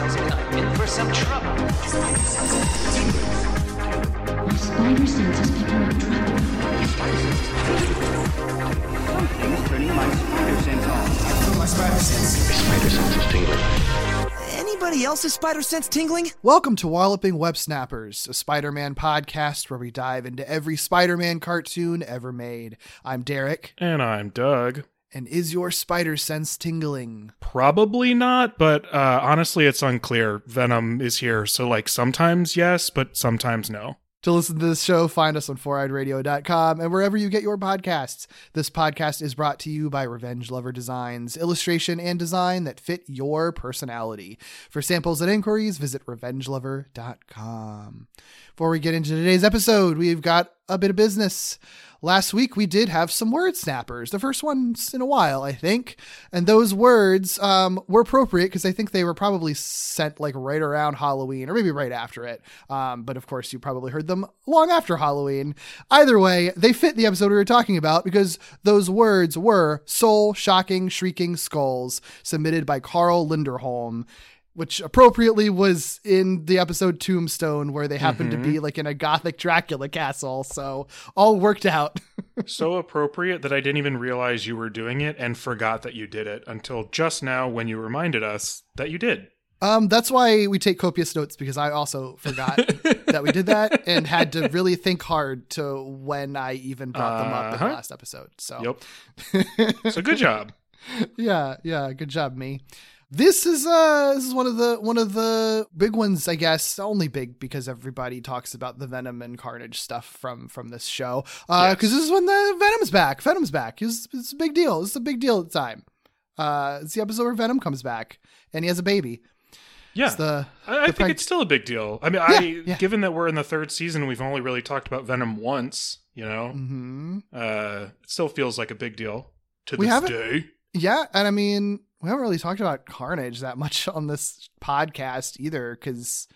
Spider sense I'm in for some trouble. My spider sense is picking up trouble. Something's turning my spider sense on. My spider sense is tingling. Anybody else's spider sense tingling? Welcome to Walloping Web Snappers, a Spider Man podcast where we dive into every Spider Man cartoon ever made. I'm Derek, And I'm Doug. And is your spider sense tingling? Probably not, but uh, honestly, it's unclear. Venom is here, so like sometimes yes, but sometimes no. To listen to this show, find us on foureyedradio.com and wherever you get your podcasts. This podcast is brought to you by Revenge Lover Designs, illustration and design that fit your personality. For samples and inquiries, visit revengelover.com. Before we get into today's episode, we've got a bit of business. Last week we did have some word snappers, the first ones in a while, I think, and those words um, were appropriate because I think they were probably sent like right around Halloween or maybe right after it. Um, but of course, you probably heard them long after Halloween. Either way, they fit the episode we were talking about because those words were soul shocking, shrieking skulls, submitted by Carl Linderholm which appropriately was in the episode Tombstone, where they happened to be like in a gothic Dracula castle. So all worked out. so appropriate that I didn't even realize you were doing it and forgot that you did it until just now when you reminded us that you did. Um, that's why we take copious notes because I also forgot that we did that and had to really think hard to when I even brought them up in Uh-huh. the last episode. So Yep. so good job. yeah, yeah, good job, me. This is uh this is one of the one of the big ones, I guess. Only big because everybody talks about the Venom and Carnage stuff from from this show. Uh because this is when the Venom's back. Venom's back. It's, it's a big deal. It's a big deal at the time. Uh it's the episode where Venom comes back and he has a baby. Yeah. It's the I, I the think it's still a big deal. I mean, Yeah, I yeah. given that we're in the third season, we've only really talked about Venom once. You know, hmm uh, it still feels like a big deal to We this day. Yeah, and I mean, we haven't really talked about Carnage that much on this podcast either, because,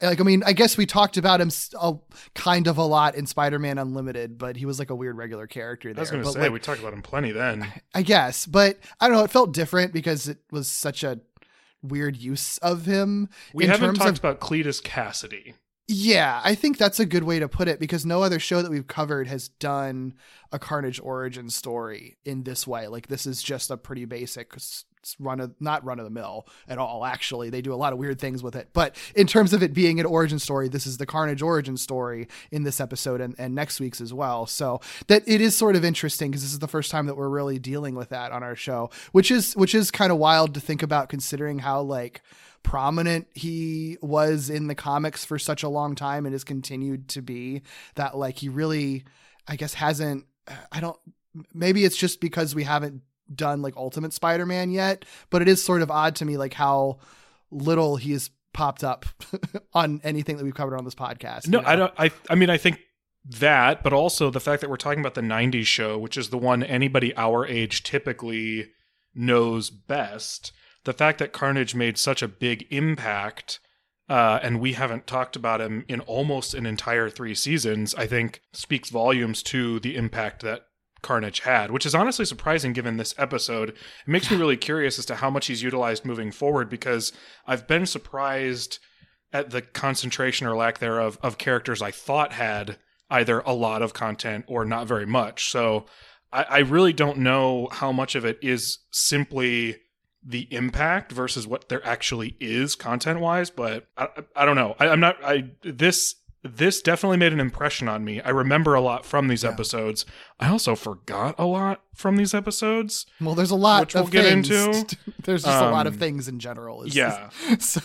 like, I mean, I guess we talked about him a, kind of a lot in Spider-Man Unlimited, but he was like a weird regular character there. I was going to say like, we talked about him plenty then. I guess, but I don't know. It felt different because it was such a weird use of him. We haven't talked of- about Cletus Cassidy. Yeah, I think that's a good way to put it because no other show that we've covered has done a Carnage origin story in this way. Like this is just a pretty basic run of not run of the mill at all. Actually, they do a lot of weird things with it. But in terms of it being an origin story, this is the Carnage origin story in this episode and, and next week's as well. So that it is sort of interesting because this is the first time that we're really dealing with that on our show, which is which is kind of wild to think about considering how like prominent he was in the comics for such a long time and has continued to be that like he really i guess hasn't i don't maybe it's just because we haven't done like ultimate spider-man yet but it is sort of odd to me like how little he has popped up on anything that we've covered on this podcast No, you know? I don't. I I mean, I think that, but also the fact that we're talking about the '90s show, which is the one anybody our age typically knows best. The fact that Carnage made such a big impact, uh, and we haven't talked about him in almost an entire three seasons, I think speaks volumes to the impact that Carnage had, which is honestly surprising given this episode. It makes me really curious as to how much he's utilized moving forward because I've been surprised at the concentration or lack thereof of characters I thought had either a lot of content or not very much. So I, I really don't know how much of it is simply the impact versus what there actually is content wise. But I, I don't know. I, I'm not. I this this definitely made an impression on me. I remember a lot from these episodes. I also forgot a lot from these episodes. well there's a lot which we'll of get things. into. there's just a lot of Um, things in general is- yeah. so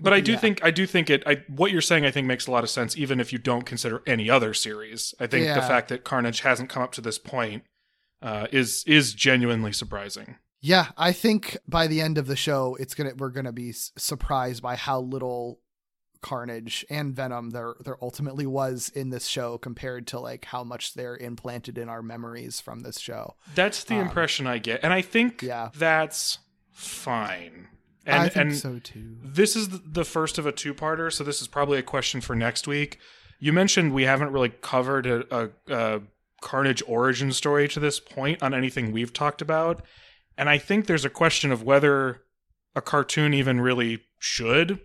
But I do yeah. think I do think it. I, what you're saying, I think, makes a lot of sense, even if you don't consider any other series. I think Yeah. the fact that Carnage hasn't come up to this point uh, is is genuinely surprising. Yeah, I think by the end of the show, it's gonna we're gonna be surprised by how little Carnage and Venom there there ultimately was in this show compared to like how much they're implanted in our memories from this show. That's the Um, impression I get, and I think yeah. that's fine. And, I think and so too. This is the first of a two-parter, so this is probably a question for next week. You mentioned we haven't really covered a, a, a Carnage origin story to this point on anything we've talked about, and I think there's a question of whether a cartoon even really should.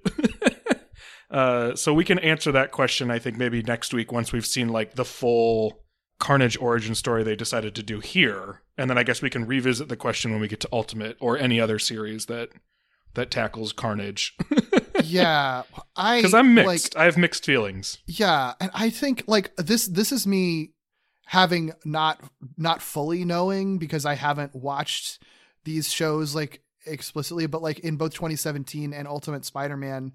uh, so we can answer that question, I think, maybe next week once we've seen like the full Carnage origin story they decided to do here, and then I guess we can revisit the question when we get to Ultimate or any other series that that tackles Carnage. yeah, I Because I'm like, mixed. I have mixed feelings. Yeah, and I think like this this is me having not not fully knowing because I haven't watched these shows like explicitly, but like in both 2017 and Ultimate Spider-Man,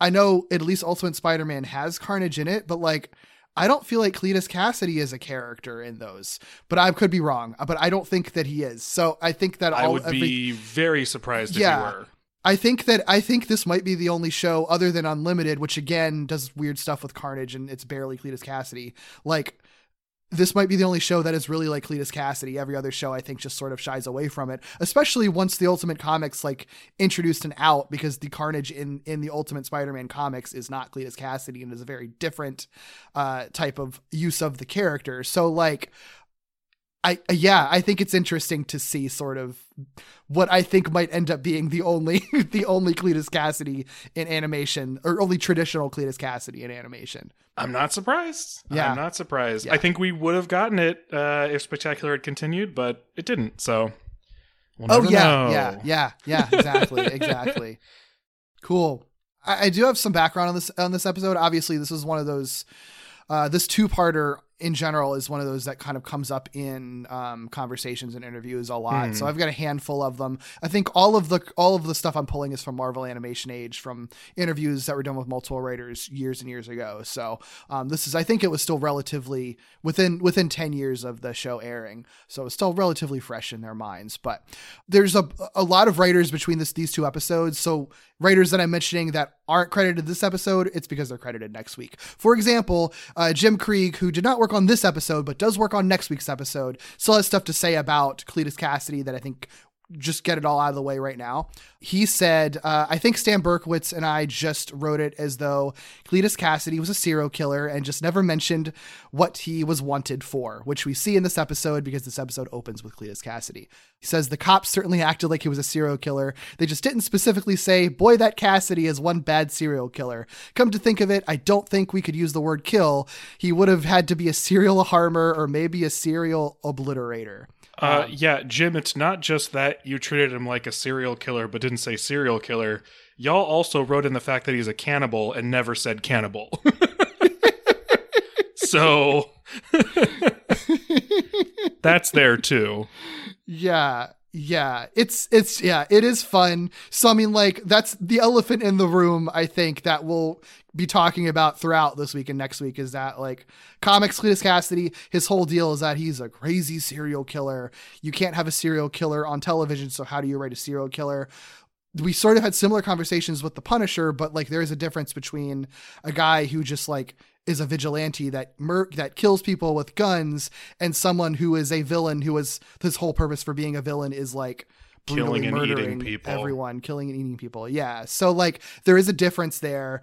I know at least Ultimate Spider-Man has Carnage in it, but like I don't feel like Cletus Cassidy is a character in those, but I could be wrong. Uh, but I don't think that he is. So I think that I all would every- be very surprised if Yeah. you were. I think that I think this might be the only show other than Unlimited, which again does weird stuff with Carnage and it's barely Cletus Cassidy. Like this might be the only show that is really like Cletus Cassidy. Every other show I think just sort of shies away from it, especially once the Ultimate Comics like introduced and out because the Carnage in in the Ultimate Spider-Man comics is not Cletus Cassidy and is a very different uh type of use of the character. So like I yeah, I think it's interesting to see sort of what I think might end up being the only the only Cletus Cassidy in animation or only traditional Cletus Cassidy in animation. I'm not surprised. Yeah. I'm not surprised. Yeah. I think we would have gotten it uh, if Spectacular had continued, but it didn't. So. We'll Oh yeah, know. yeah, yeah, yeah, exactly, exactly. Cool. I, I do have some background on this on this episode. Obviously, this is one of those. Uh, this two-parter in general is one of those that kind of comes up in um, conversations and interviews a lot. Hmm. So I've got a handful of them. I think all of the all of the stuff I'm pulling is from Marvel Animation Age, from interviews that were done with multiple writers years and years ago. So um, this is, I think, it was still relatively within within ten years of the show airing, so it's still relatively fresh in their minds. But there's a a lot of writers between this these two episodes. So writers that I'm mentioning that aren't credited this episode, it's because they're credited next week. For example, uh, Jim Krieg, who did not work on this episode but does work on next week's episode, still has stuff to say about Cletus Cassidy that I think just get it all out of the way right now. He said, uh, I think Stan Berkowitz and I just wrote it as though Cletus Cassidy was a serial killer and just never mentioned what he was wanted for, which we see in this episode because this episode opens with Cletus Cassidy. He says the cops certainly acted like he was a serial killer. They just didn't specifically say, boy, that Cassidy is one bad serial killer. Come to think of it, I don't think we could use the word kill. He would have had to be a serial harmer or maybe a serial obliterator. Uh, yeah, Jim, it's not just that you treated him like a serial killer but didn't say serial killer. Y'all also wrote in the fact that he's a cannibal and never said cannibal. so that's there too. Yeah. Yeah, it's it's yeah, it is fun. So I mean like that's the elephant in the room I think that we'll be talking about throughout this week and next week is that like comics Cletus Cassidy, his whole deal is that he's a crazy serial killer. You can't have a serial killer on television, so how do you write a serial killer? we sort of had similar conversations with the Punisher, but like there is a difference between a guy who just like is a vigilante that mur- that kills people with guns and someone who is a villain who is his whole purpose for being a villain is like Killing and eating people. everyone, killing and eating people. Yeah. So like there is a difference there.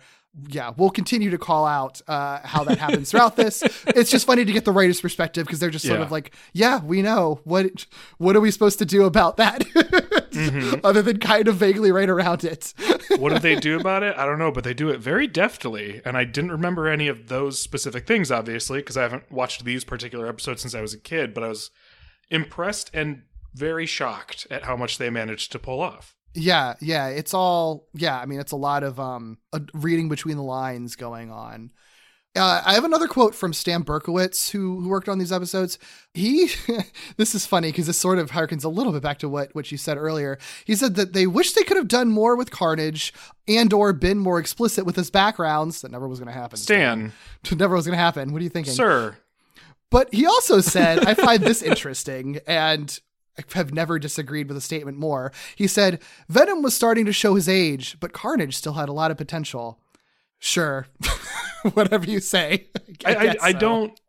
Yeah, we'll continue to call out uh, how that happens throughout this. It's just funny to get the writer's perspective because they're just sort Yeah. of like, yeah, we know what what are we supposed to do about that, Mm-hmm. other than kind of vaguely write around it. what did they do about it? I don't know, but they do it very deftly. And I didn't remember any of those specific things, obviously, because I haven't watched these particular episodes since I was a kid, but I was impressed and very shocked at how much they managed to pull off. Yeah, yeah, it's all yeah. I mean, it's a lot of um reading between the lines going on. Uh, I have another quote from Stan Berkowitz, who, who worked on these episodes. He, this is funny because this sort of harkens a little bit back to what what you said earlier. He said that they wish they could have done more with Carnage and or been more explicit with his backgrounds. That never was going to happen. Stan, never was going to happen. What are you thinking? sir, But he also said, I find this interesting, and I have never disagreed with a statement more. He said, Venom was starting to show his age, but Carnage still had a lot of potential. Sure. Whatever you say. I, I, guess I so. don't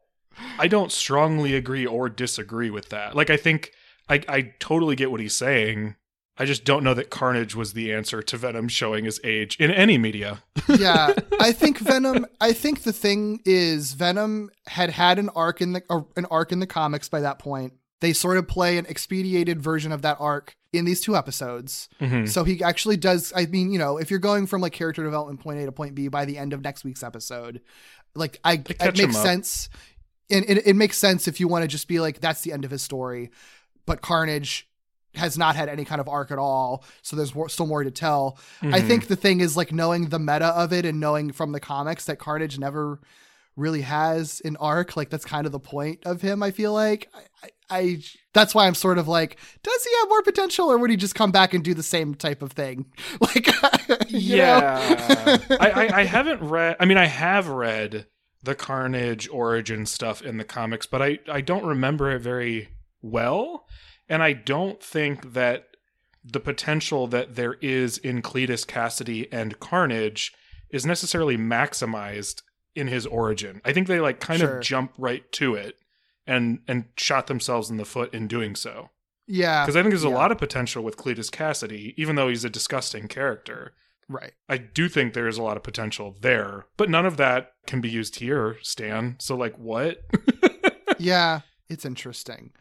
I don't strongly agree or disagree with that. Like I think I, I totally get what he's saying. I just don't know that Carnage was the answer to Venom showing his age in any media. yeah, I think Venom. I think the thing is Venom had had an arc in the or an arc in the comics by that point. They sort of play an expedited version of that arc in these two episodes. Mhm. So he actually does. I mean, you know, if you're going from like character development point A to point B by the end of next week's episode, like I, it makes sense. And it, it makes sense if you want to just be like, that's the end of his story. But Carnage has not had any kind of arc at all. So there's more, still more to tell. I Mhm. think the thing is like knowing the meta of it and knowing from the comics that Carnage never really has an arc. Like that's kind of the point of him. I feel like I, I, I that's why I'm sort of like, does he have more potential, or would he just come back and do the same type of thing? Like, yeah. I, I i haven't read i mean i have read the carnage origin stuff in the comics but i i don't remember it very well. And i don't think that the potential that there is in cletus cassidy and carnage is necessarily maximized in his origin. I think they like kind Sure. of jump right to it and and shot themselves in the foot in doing so yeah, because i think there's a lot of potential with cletus cassidy even though he's a disgusting character right. I do think there's a lot of potential there, but none of that can be used here, Stan. So, like, what? yeah, it's interesting.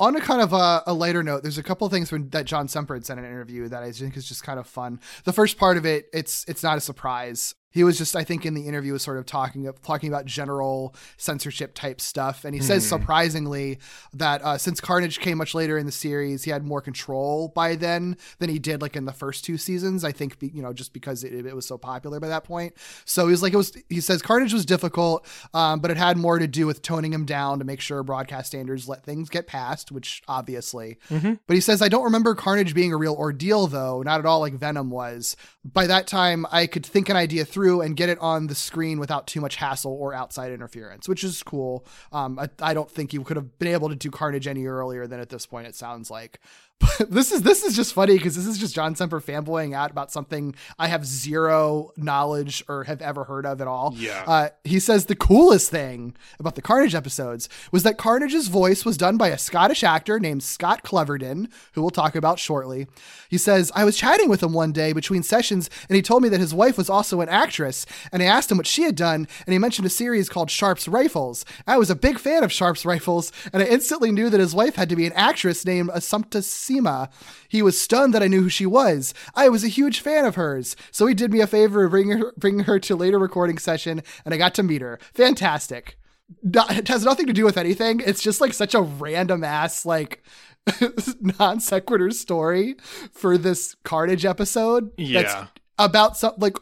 On a kind of a, a lighter note, there's a couple of things when, that John Semper had said in an interview that I think is just kind of fun. The first part of it, it's it's not a surprise. He was just, I think, in the interview was sort of talking talking about general censorship type stuff, and he says Mhm. surprisingly that uh, since Carnage came much later in the series, he had more control by then than he did like in the first two seasons. I think you know just because it, it was so popular by that point. So he's like, it was. He says Carnage was difficult, um, but it had more to do with toning him down to make sure broadcast standards let things get passed which obviously. Mhm. But he says, I don't remember Carnage being a real ordeal, though, not at all like Venom was. By that time, I could think an idea through and get it on the screen without too much hassle or outside interference, which is cool. Um, I, I don't think you could have been able to do Carnage any earlier than at this point, it sounds like. But this is this is just funny because this is just John Semper fanboying out about something I have zero knowledge or have ever heard of at all. Yeah. Uh, he says the coolest thing about the Carnage episodes was that Carnage's voice was done by a Scottish actor named Scott Cleverdon, who we'll talk about shortly. He says, I was chatting with him one day between sessions, and he told me that his wife was also an actress, and I asked him what she had done, and he mentioned a series called Sharpe's Rifles. I was a big fan of Sharpe's Rifles, and I instantly knew that his wife had to be an actress named Assumpta Serna. He was stunned that I knew who she was. I was a huge fan of hers, so he did me a favor of bringing her, bringing her to a later recording session, and I got to meet her. Fantastic. Not, it has nothing to do with anything. It's just like such a random ass like non sequitur story for this Carnage episode. Yeah. about some like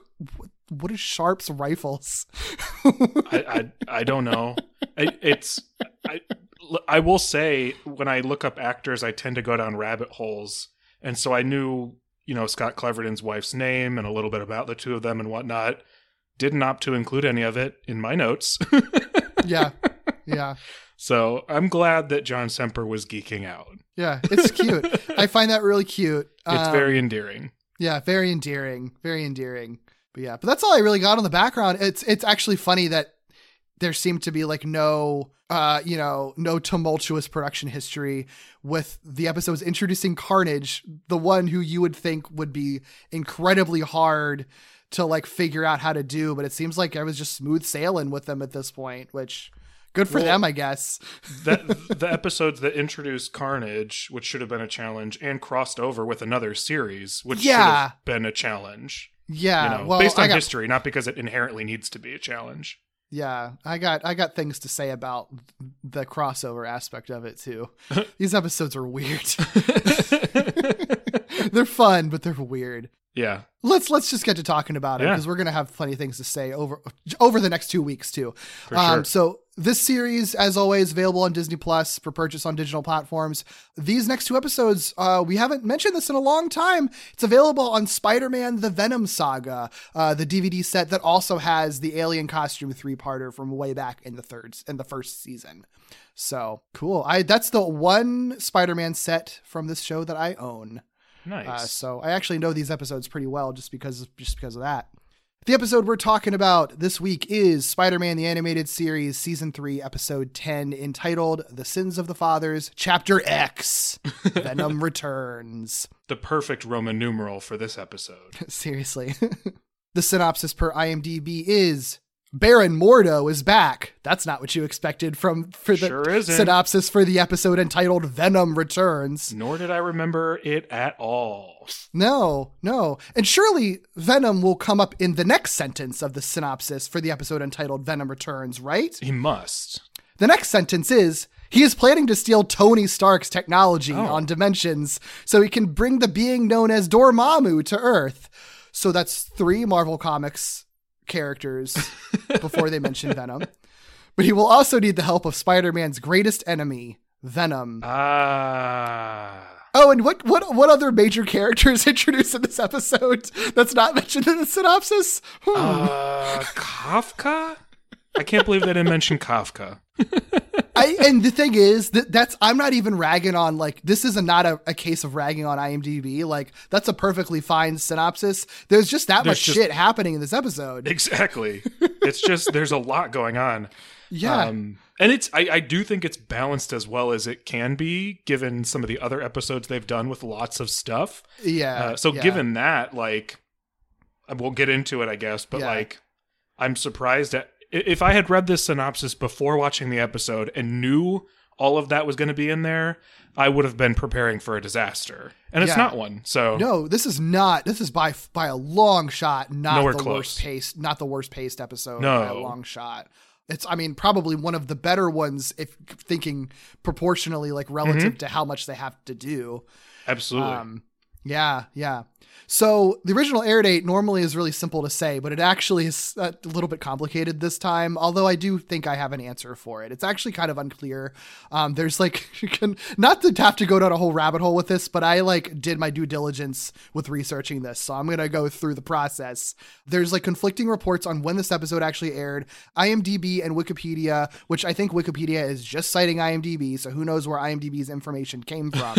what is Sharpe's rifles? I, I I don't know. I, it's I I will say when I look up actors, I tend to go down rabbit holes, and so I knew you know Scott Cleverdon's wife's name and a little bit about the two of them and whatnot. Didn't opt to include any of it in my notes, yeah, yeah, so I'm glad that John Semper was geeking out. yeah. It's cute. I find that really cute. It's Um, very endearing. Yeah, very endearing, very endearing. But yeah, but that's all I really got on the background. It's it's actually funny that there seemed to be like no uh you know no tumultuous production history with the episodes introducing Carnage, the one who you would think would be incredibly hard to like figure out how to do, but it seems like I was just smooth sailing with them at this point, which good for Well- them, I guess. that the episodes that introduced Carnage, which should have been a challenge, and crossed over with another series, which should Yeah. have been a challenge. Yeah, you know, well, based on got, history, not because it inherently needs to be a challenge. Yeah, I got I got things to say about the crossover aspect of it too. These episodes are weird. they're fun, but they're weird. Yeah. let's let's just get to talking about it Yeah. because we're gonna have plenty of things to say over over the next two weeks too. For um, sure. So this series, as always, available on Disney Plus for purchase on digital platforms. These next two episodes, uh, we haven't mentioned this in a long time. It's available on Spider-Man: The Venom Saga, uh, the DVD set that also has the Alien costume three-parter from way back in the third in the first season. So cool. I that's the one Spider-Man set from this show that I own. Nice. Uh, so I actually know these episodes pretty well just because just because of that. The episode we're talking about this week is Spider-Man the Animated Series Season 3 Episode 10 entitled The Sins of the Fathers Chapter X Venom Returns. the perfect Roman numeral for this episode. Seriously. the synopsis per IMDb is Baron Mordo is back. That's not what you expected from for the Sure synopsis for the episode entitled Venom Returns. Nor did I remember it at all. No, no. And surely Venom will come up in the next sentence of the synopsis for the episode entitled Venom Returns, right? He must. The next sentence is he is planning to steal Tony Stark's technology Oh. on Dimensions so he can bring the being known as Dormammu to Earth. So that's three Marvel Comics characters before they mention Venom. But he will also need the help of Spider Man's greatest enemy, Venom. Ah. Oh, and what what what other major characters introduced in this episode that's not mentioned in the synopsis? Hmm. Uh, Kafka? I can't believe they didn't mention Kafka. I, and the thing is that that's I'm not even ragging on like this is a, not a, a case of ragging on IMDb. Like that's a perfectly fine synopsis. There's just that There's much just- shit happening in this episode. Exactly. it's just there's a lot going on. Yeah, Um, and it's I, I do think it's balanced as well as it can be given some of the other episodes they've done with lots of stuff. yeah. Uh, so yeah. given that, like, I we'll get into it, I guess, but Yeah. like, I'm surprised at if I had read this synopsis before watching the episode and knew all of that was going to be in there, I would have been preparing for a disaster, and it's Yeah. not one. So no, this is not. This is by by a long shot not Nowhere the close. worst paced, not the worst paced episode No. by a long shot. It's, I mean, probably one of the better ones if thinking proportionally, like relative Mm-hmm. to how much they have to do. absolutely, Um, yeah, yeah. So the original air date normally is really simple to say, but it actually is a little bit complicated this time. Although I do think I have an answer for it. It's actually kind of unclear. Um, there's like, you can, not to have to go down a whole rabbit hole with this, but I like did my due diligence with researching this, so I'm gonna go through the process. There's like conflicting reports on when this episode actually aired. IMDb and Wikipedia, which I think Wikipedia is just citing IMDb, so who knows where IMDb's information came from.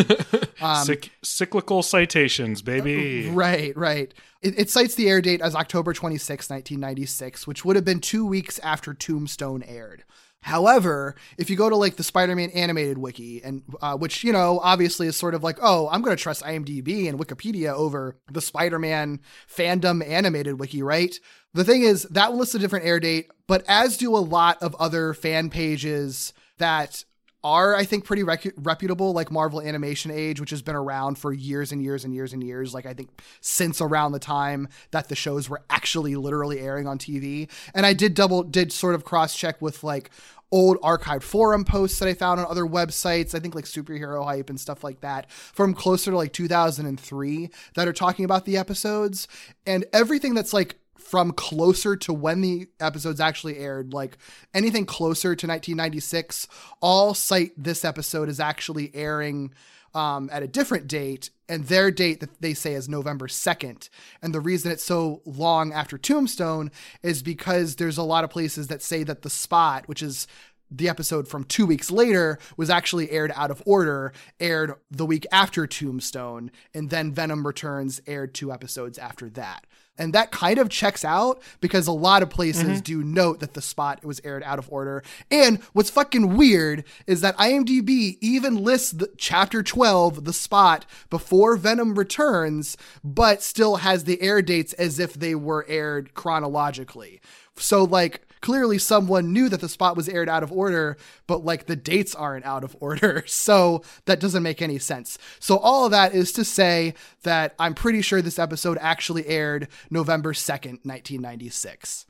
um, Cyc- cyclical citations, baby. Right, right. It, it cites the air date as October 26, 1996, which would have been two weeks after Tombstone aired. However, if you go to like the Spider-Man animated wiki, and uh, which you know obviously is sort of like, oh, I'm going to trust IMDb and Wikipedia over the Spider-Man fandom animated wiki, right? The thing is that lists a different air date, but as do a lot of other fan pages that are I think pretty recu- reputable, like Marvel Animation Age, which has been around for years and years and years and years. Like I think since around the time that the shows were actually literally airing on TV. And I did double did sort of cross check with like old archived forum posts that I found on other websites. I think like superhero hype and stuff like that from closer to like 2003 that are talking about the episodes and everything that's like from closer to when the episodes actually aired, like anything closer to 1996, all cite this episode as actually airing um, at a different date, and their date that they say is November 2nd. And the reason it's so long after Tombstone is because there's a lot of places that say that the spot, which is the episode from two weeks later was actually aired out of order, aired the week after Tombstone, and then Venom Returns aired two episodes after that. And that kind of checks out because a lot of places mm-hmm. do note that the spot was aired out of order. And what's fucking weird is that IMDb even lists the chapter 12, the spot, before Venom returns, but still has the air dates as if they were aired chronologically. So, like, clearly someone knew that the spot was aired out of order, but like the dates aren't out of order. So that doesn't make any sense. So all of that is to say that I'm pretty sure this episode actually aired November 2nd, 1996.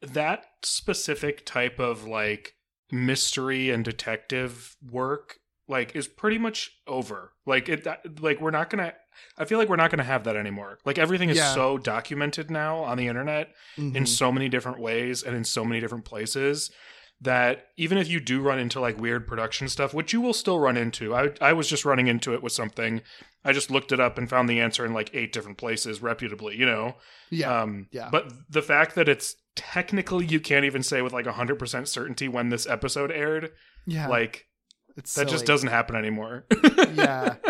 that specific type of like mystery and detective work like is pretty much over. Like it that- like we're not going to I feel like we're not going to have that anymore. Like everything is Yeah. so documented now on the internet in Mhm. so many different ways and in so many different places that even if you do run into like weird production stuff, which you will still run into, I I was just running into it with something. I just looked it up and found the answer in like eight different places reputably, you know. yeah. Um, yeah. But the fact that it's technically you can't even say with like 100% certainty when this episode aired, yeah. like it's that just doesn't happen anymore. yeah.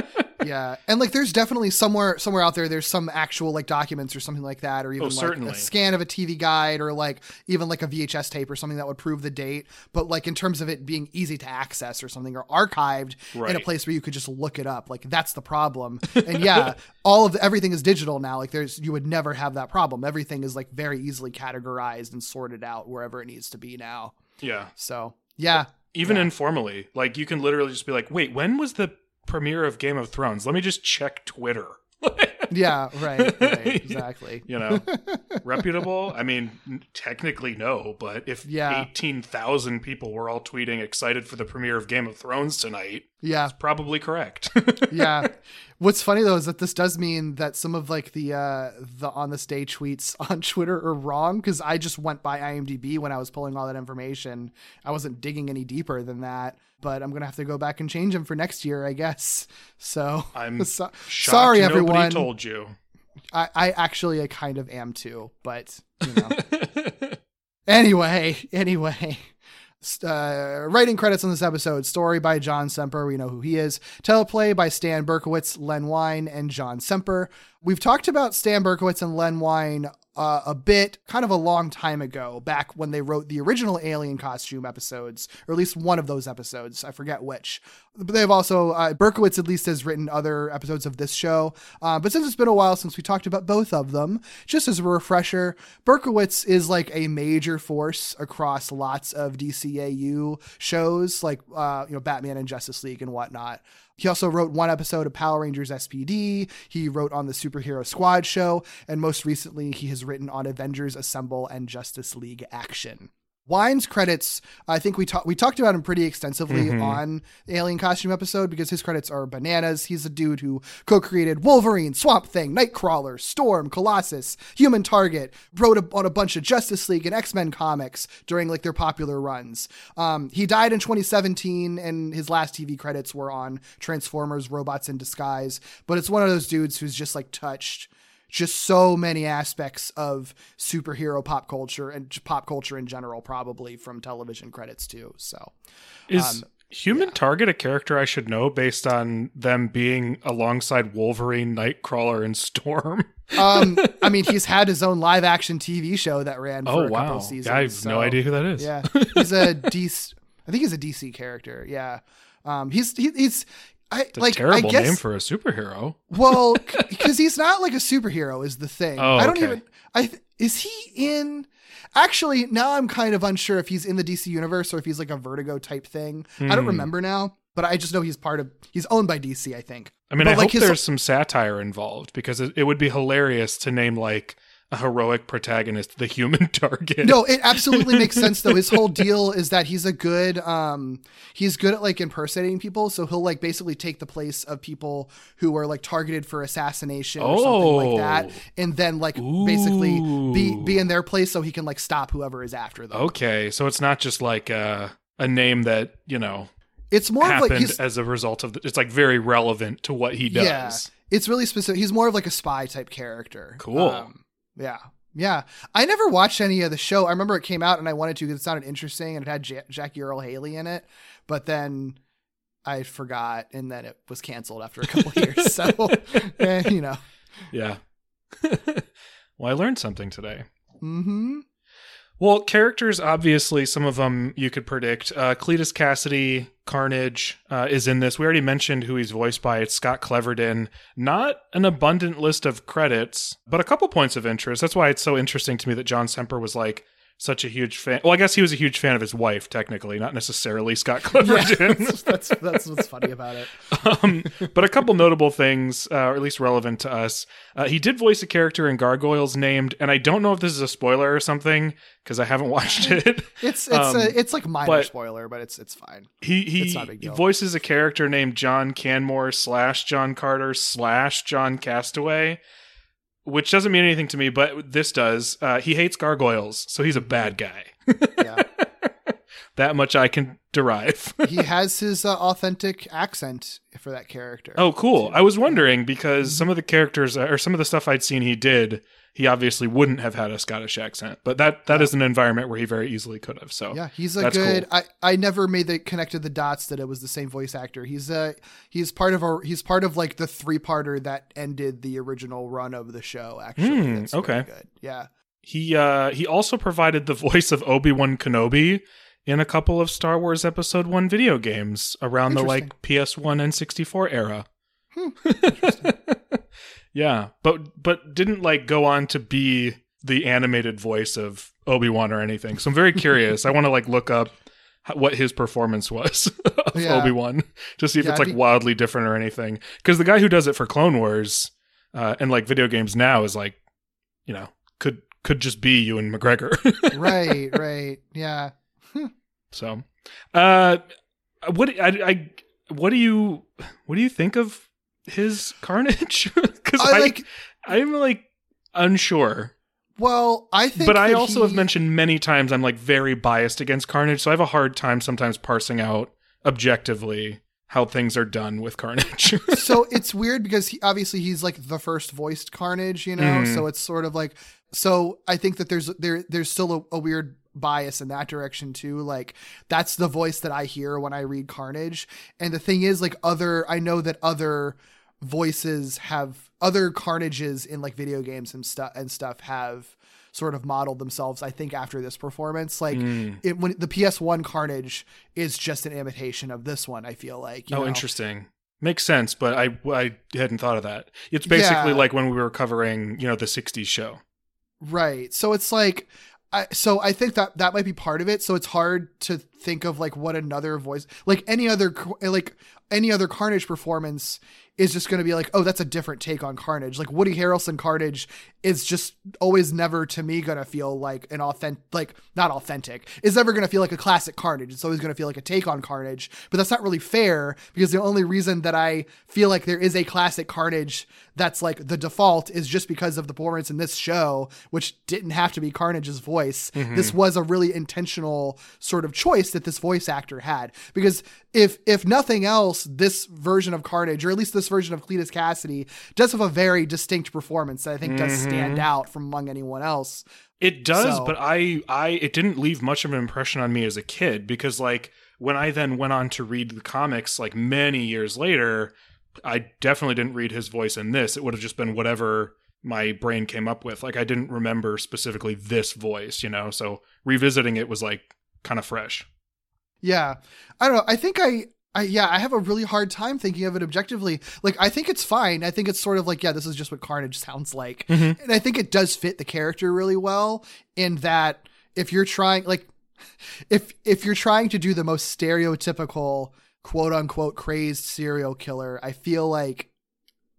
Yeah. And like there's definitely somewhere somewhere out there there's some actual like documents or something like that or even oh, like Oh, certainly. a scan of a tv guide or like even like a vhs tape or something that would prove the date. But like in terms of it being easy to access or something or archived in a place where you could just look it up like that's the problem. And yeah all of the, everything is digital now. Like there's you would never have that problem. Everything is like very easily categorized and sorted out wherever it needs to be now. Yeah. so yeah Even Yeah. informally. Like you can literally just be like, wait, when was the premiere of Game of Thrones? Let me just check Twitter. yeah right, right exactly you know reputable i mean technically no but if Yeah. 18,000 people were all tweeting excited for the premiere of game of thrones tonight yeah probably correct yeah. What's funny though is that this does mean that some of like the uh the on this day tweets on Twitter are wrong because I just went by IMDb when I was pulling all that information. I wasn't digging any deeper than that, but I'm gonna have to go back and change them for next year, I guess. So i'm so- sorry nobody everyone. told you I, I actually I kind of am too, but you know. Anyway, anyway. Uh, writing credits on this episode story by John Semper. We know who he is. Teleplay by Stan Berkowitz, Len Wein, and John Semper. We've talked about Stan Berkowitz and Len Wein uh, a bit, kind of a long time ago, back when they wrote the original Alien costume episodes, or at least one of those episodes. I forget which. But they've also, uh, Berkowitz at least has written other episodes of this show. Uh, but since it's been a while since we talked about both of them, just as a refresher, Berkowitz is like a major force across lots of DCAU shows, like uh, you know Batman and Justice League and whatnot. He also wrote one episode of Power Rangers SPD. He wrote on the Superhero Squad show, and most recently, he has written on Avengers Assemble and Justice League Action. Wein's credits, I think we talked we talked about him pretty extensively on the Alien costume episode because his credits are bananas. He's a dude who co-created Wolverine, Swamp Thing, Nightcrawler, Storm, Colossus, Human Target, wrote a, on a bunch of Justice League and X-Men comics during like their popular runs. Um, he died in 2017 and his last TV credits were on Transformers Robots in Disguise, but it's one of those dudes who's just like touched just so many aspects of superhero pop culture and pop culture in general, probably from television credits too. So, is human target a character i should know based on them being alongside wolverine nightcrawler and storm um, I mean, he's had his own live action TV show that ran for oh a wow of seasons. i have so- no idea who that is Yeah, he's a DC. I think he's a DC character. Yeah, um, he's he, he's. I It's a like. terrible I guess, name for a superhero Well, because he's not like a superhero is the thing. Oh, I don't okay. even. I th- is he in? Actually, now I'm kind of unsure if he's in the DC universe or if he's like a Vertigo type thing. I don't Hmm. remember now, but I just know he's part of. He's owned by DC, I think. I mean, But, I like, hope his- there's some satire involved because it, it would be hilarious to name like a heroic protagonist the human target. No, it absolutely makes sense though. His whole deal is that he's a good um he's good at like impersonating people, so he'll like basically take the place of people who are like targeted for assassination or something like that Oh. and then like basically be be in their place so he can like stop whoever is after them. Okay, so it's not just like uh, a name that you know It's more of happened like he's as a result of. The, it's like very relevant to what he does. yeah. It's really specific. He's more of like a spy type character. Cool. Um, yeah. Yeah. I never watched any of the show. I remember it came out and I wanted to because it sounded interesting and it had ja- Jackie Earle Haley in it, but then I forgot and then it was canceled after a couple years. So, eh, you know. Yeah. well, I learned something today. hmm Well, characters, obviously, some of them you could predict. Uh, Cletus Cassidy, Carnage, uh, is in this. We already mentioned who he's voiced by. It's Scott Cleverdon. Not an abundant list of credits, but a couple points of interest. That's why it's so interesting to me that John Semper was like, such a huge fan. Well, I guess he was a huge fan of his wife, technically, not necessarily Scott Cleverdon. that's, that's that's what's funny about it. um, but a couple notable things, uh, or at least relevant to us. Uh, he did voice a character in Gargoyles named, and I don't know if this is a spoiler or something because I haven't watched it. It's it's Um, a, it's like minor but- spoiler, but it's it's fine. He he, It's not a big he voices a character named John Canmore slash John Carter slash John Castaway, which doesn't mean anything to me, but this does. Uh, he hates gargoyles, so he's a bad guy. Yeah, that much I can derive. he has his uh, authentic accent for that character. oh, cool. I was wondering because Mm-hmm. some of the characters uh, or some of the stuff I'd seen he did, he obviously wouldn't have had a Scottish accent, but that that is an environment where he very easily could have. So Yeah, he's a good. cool. I I never made the connected the dots that it was the same voice actor. He's a he's part of a he's part of like the three parter that ended the original run of the show. Actually, really okay. good. Yeah, He uh he also provided the voice of Obi-Wan Kenobi in a couple of Star Wars episode 1 video games around the like PS1 and 64 era. yeah, but but didn't like go on to be the animated voice of Obi-Wan or anything. So I'm very curious. I want to like look up what his performance was of Yeah. Obi-Wan to see if Yeah, it's like be- wildly different or anything. Cuz the guy who does it for Clone Wars uh and like video games now is like you know, could could just be Ewan McGregor. right, right. Yeah, so, uh, what I, I what do you what do you think of his Carnage? Because I I, like. I'm like unsure, Well, I think, but I also have mentioned many times I'm like very biased against Carnage, so I have a hard time sometimes parsing out objectively how things are done with Carnage. so it's weird because he obviously he's like the first voiced Carnage, you know. Mhm. So it's sort of like so. I think that there's there there's still a, a weird bias in that direction too. Like that's the voice that I hear when I read Carnage. And the thing is, like other I know that other voices have other Carnages in like video games and stuff and stuff have sort of modeled themselves. I think after this performance, like Mm. it when the PS1 Carnage is just an imitation of this one. I feel like. you oh, know? interesting. Makes sense, but I I hadn't thought of that. It's basically Yeah. like when we were covering, you know, the '60s show. Right. So it's like I so I think that that might be part of it. So it's hard to think of like what another voice like any other like any other Carnage performance is just going to be like, oh, that's a different take on Carnage. Like Woody Harrelson Carnage is just always never to me going to feel like an authentic, like not authentic. Is never going to feel like a classic Carnage. It's always going to feel like a take on Carnage. But that's not really fair because the only reason that I feel like there is a classic Carnage that's like the default is just because of the performance in this show, which didn't have to be Carnage's voice. Mm-hmm. This was a really intentional sort of choice that this voice actor had because if if nothing else, this version of Carnage, or at least this version of Cletus Cassidy, does have a very distinct performance that I think does mm-hmm. Stand mm-hmm. out from among anyone else. It does, So- but I I it didn't leave much of an impression on me as a kid because like when I then went on to read the comics like many years later, I definitely didn't read his voice in this. It would have just been whatever my brain came up with. Like I didn't remember specifically this voice, you know. So revisiting it was like kind of fresh. Yeah. I don't know. I think I, I, yeah, I have a really hard time thinking of it objectively. Like, I think it's fine. I think it's sort of like, yeah, this is just what Carnage sounds like. Mm-hmm. And I think it does fit the character really well in that if you're trying, like, if, if you're trying to do the most stereotypical quote unquote crazed serial killer, I feel like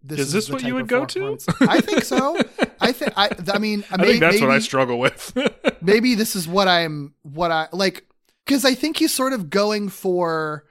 this Is this the what you would go to? I think so. I think, I, I mean, I think that's what I struggle with. maybe this is what I'm what I like because I think he's sort of going for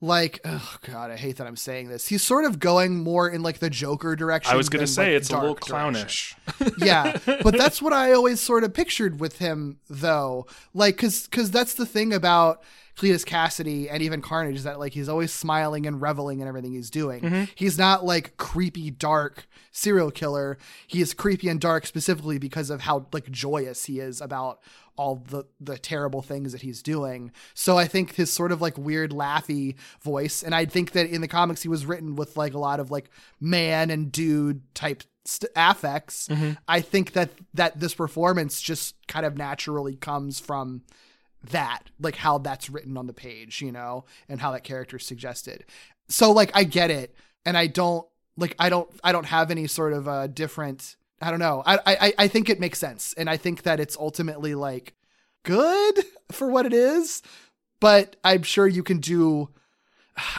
like oh god I hate that I'm saying this he's sort of going more in like the Joker direction. I was going than, to say like, it's a little clownish. yeah, but that's what I always sort of pictured with him though. Like cuz cuz that's the thing about Cletus Cassidy and even Carnage is that like he's always smiling and reveling in everything he's doing. Mm-hmm. He's not like creepy dark serial killer. He is creepy and dark specifically because of how like joyous he is about all the the terrible things that he's doing. So I think his sort of like weird laughy voice and I think that in the comics he was written with like a lot of like man and dude type st- affects. I think that that this performance just kind of naturally comes from that, like how that's written on the page, you know, and how that character is suggested. So like I get it, and I don't like I don't I don't have any sort of uh different. I don't know. I I I think it makes sense, and I think that it's ultimately like good for what it is, but I'm sure you can do.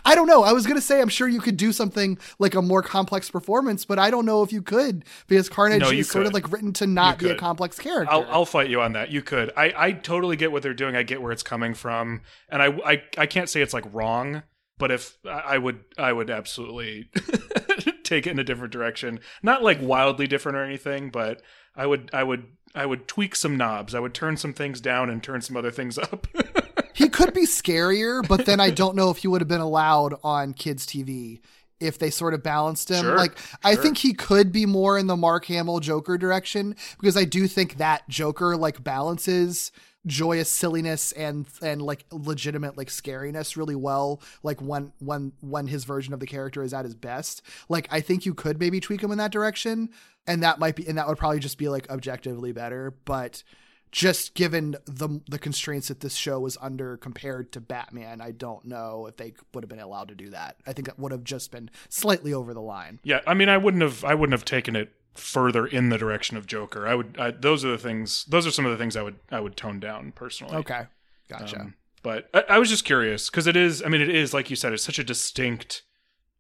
I don't know. I was gonna say I'm sure you could do something like a more complex performance, but I don't know if you could because Carnage No, is sort of like written to not be a complex character. I'll, I'll fight you on that. You could. I, I totally get what they're doing. I get where it's coming from, and I, I, I can't say it's like wrong. But if I I would, I would absolutely take it in a different direction. Not like wildly different or anything, but I would, I would, I would tweak some knobs. I would turn some things down and turn some other things up. he could be scarier, but then I don't know if he would have been allowed on kids TV if they sort of balanced him. Sure, like I think he could be more in the Mark Hamill Joker direction because I do think that Joker like balances joyous silliness and and like legitimate like scariness really well like when when when his version of the character is at his best like i think you could maybe tweak him in that direction and that might be and that would probably just be like objectively better but just given the the constraints that this show was under compared to Batman, I don't know if they would have been allowed to do that. I think that would have just been slightly over the line. yeah, I mean, I wouldn't have, I wouldn't have taken it further in the direction of Joker. I would. I, those are the things. Those are some of the things I would, I would tone down personally. Okay, gotcha. Um, but I, I was just curious because it is. I mean, it is like you said. It's such a distinct,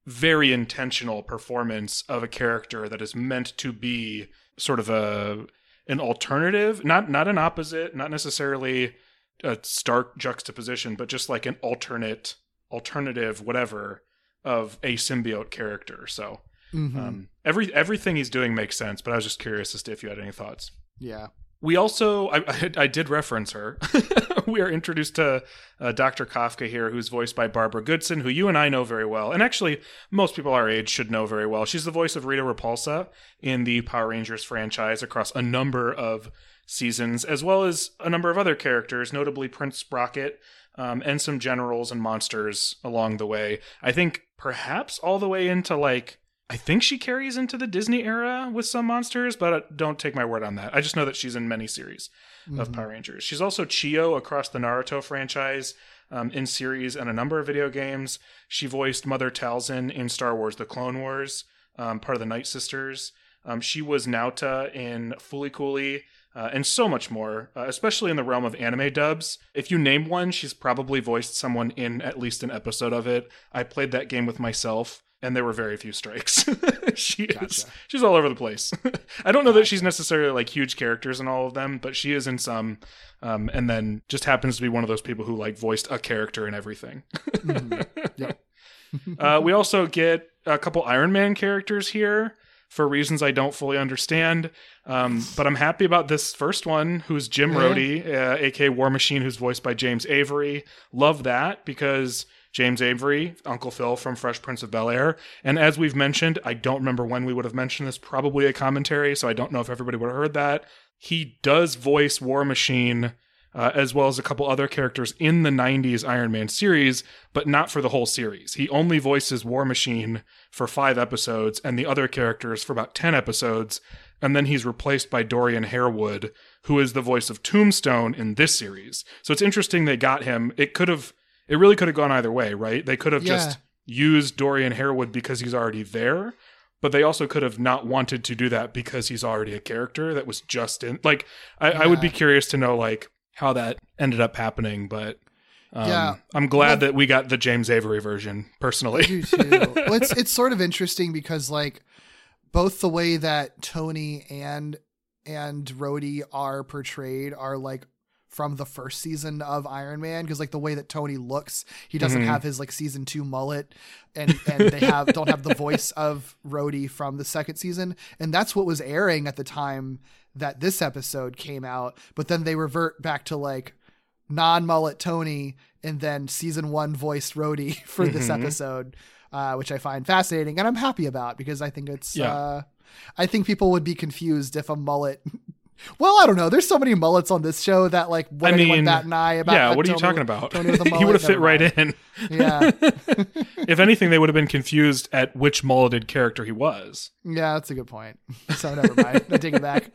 very intentional performance of a character that is meant to be sort of a an alternative, not not an opposite, not necessarily a stark juxtaposition, but just like an alternate, alternative, whatever of a symbiote character. So Mhm. um, every everything he's doing makes sense. But I was just curious as to if you had any thoughts. yeah. We also, I, I, I did reference her. we are introduced to uh, Dr. Kafka here, who's voiced by Barbara Goodson, who you and I know very well. And actually, most people our age should know very well. She's the voice of Rita Repulsa in the Power Rangers franchise across a number of seasons, as well as a number of other characters, notably Prince Sprocket, um, and some generals and monsters along the way. I think perhaps all the way into like I think she carries into the Disney era with some monsters, but uh, don't take my word on that. I just know that she's in many series of Power Rangers. She's also Chiyo across the Naruto franchise, um, in series and a number of video games. She voiced Mother Talzin in Star Wars: The Clone Wars, um, part of the Night Sisters. Um, she was Naota in Fooly Cooly. Uh, and so much more, uh, especially in the realm of anime dubs. If you name one, she's probably voiced someone in at least an episode of it. I played that game with myself, and there were very few strikes. she is she's all over the place. I don't know that she's necessarily like huge characters in all of them, but she is in some. Um, and then just happens to be one of those people who like voiced a character in everything. Yep. uh, we also get a couple Iron Man characters here for reasons I don't fully understand. Um, but I'm happy about this first one, who's Jim Rhodey, uh, aka War Machine, who's voiced by James Avery. Love that because James Avery, Uncle Phil from Fresh Prince of Bel Air. And as we've mentioned, I don't remember when we would have mentioned this, probably a commentary, so I don't know if everybody would have heard that. He does voice War Machine. Uh, as well as a couple other characters in the 90s Iron Man series, but not for the whole series. He only voices War Machine for five episodes and the other characters for about 10 episodes. And then he's replaced by Dorian Harewood, who is the voice of Tombstone in this series. So it's interesting they got him. It could have, it really could have gone either way, right? They could have Yeah. just used Dorian Harewood because he's already there. But they also could have not wanted to do that because he's already a character that was just in. Like, I, I would be curious to know, like, how that ended up happening. But um, Yeah. I'm glad that we got the James Avery version, personally. too. well, it's it's sort of interesting because like both the way that Tony and and Rhodey are portrayed are like from the first season of Iron Man because like the way that Tony looks, he doesn't Mhm. have his like season two mullet, and and they have don't have the voice of Rhodey from the second season, and that's what was airing at the time that this episode came out. But then they revert back to like non mullet Tony and then season one voiced Rhodey for this Mhm. episode, uh, which I find fascinating and I'm happy about because I think it's, Yeah. uh, I think people would be confused if a mullet. Well, I don't know. There's so many mullets on this show that like would I mean, bat an eye about? yeah, what are you Tony- talking about? Tony with a he would have fit right in. Yeah, if anything, they would have been confused at which mulleted character he was. yeah, that's a good point. So never mind. I take it back.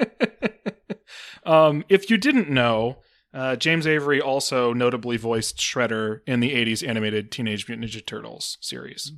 um, if you didn't know, uh, James Avery also notably voiced Shredder in the 80s animated Teenage Mutant Ninja Turtles series.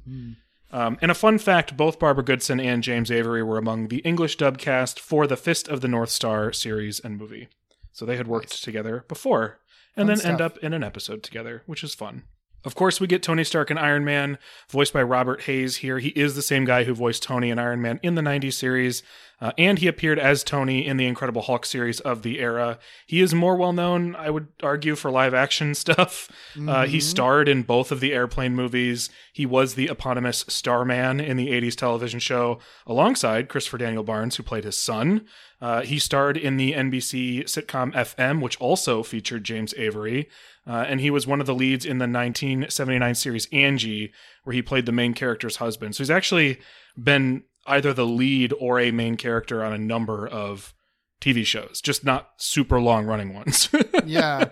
Um, and a fun fact both Barbara Goodson and James Avery were among the English dub cast for the Fist of the North Star series and movie. So they had worked together before and Fun then end up in an episode together, which is fun. Of course, we get Tony Stark and Iron Man, voiced by Robert Hays here. He is the same guy who voiced Tony and Iron Man in the 90s series, uh, and he appeared as Tony in the Incredible Hulk series of the era. He is more well known, I would argue, for live action stuff. Uh, he starred in both of the airplane movies. He was the eponymous Starman in the 80s television show alongside Christopher Daniel Barnes, who played his son. Uh, he starred in the NBC sitcom FM, which also featured James Avery. Uh, and he was one of the leads in the 1979 series Angie, where he played the main character's husband. So he's actually been either the lead or a main character on a number of TV shows, just not super long running ones. Yeah.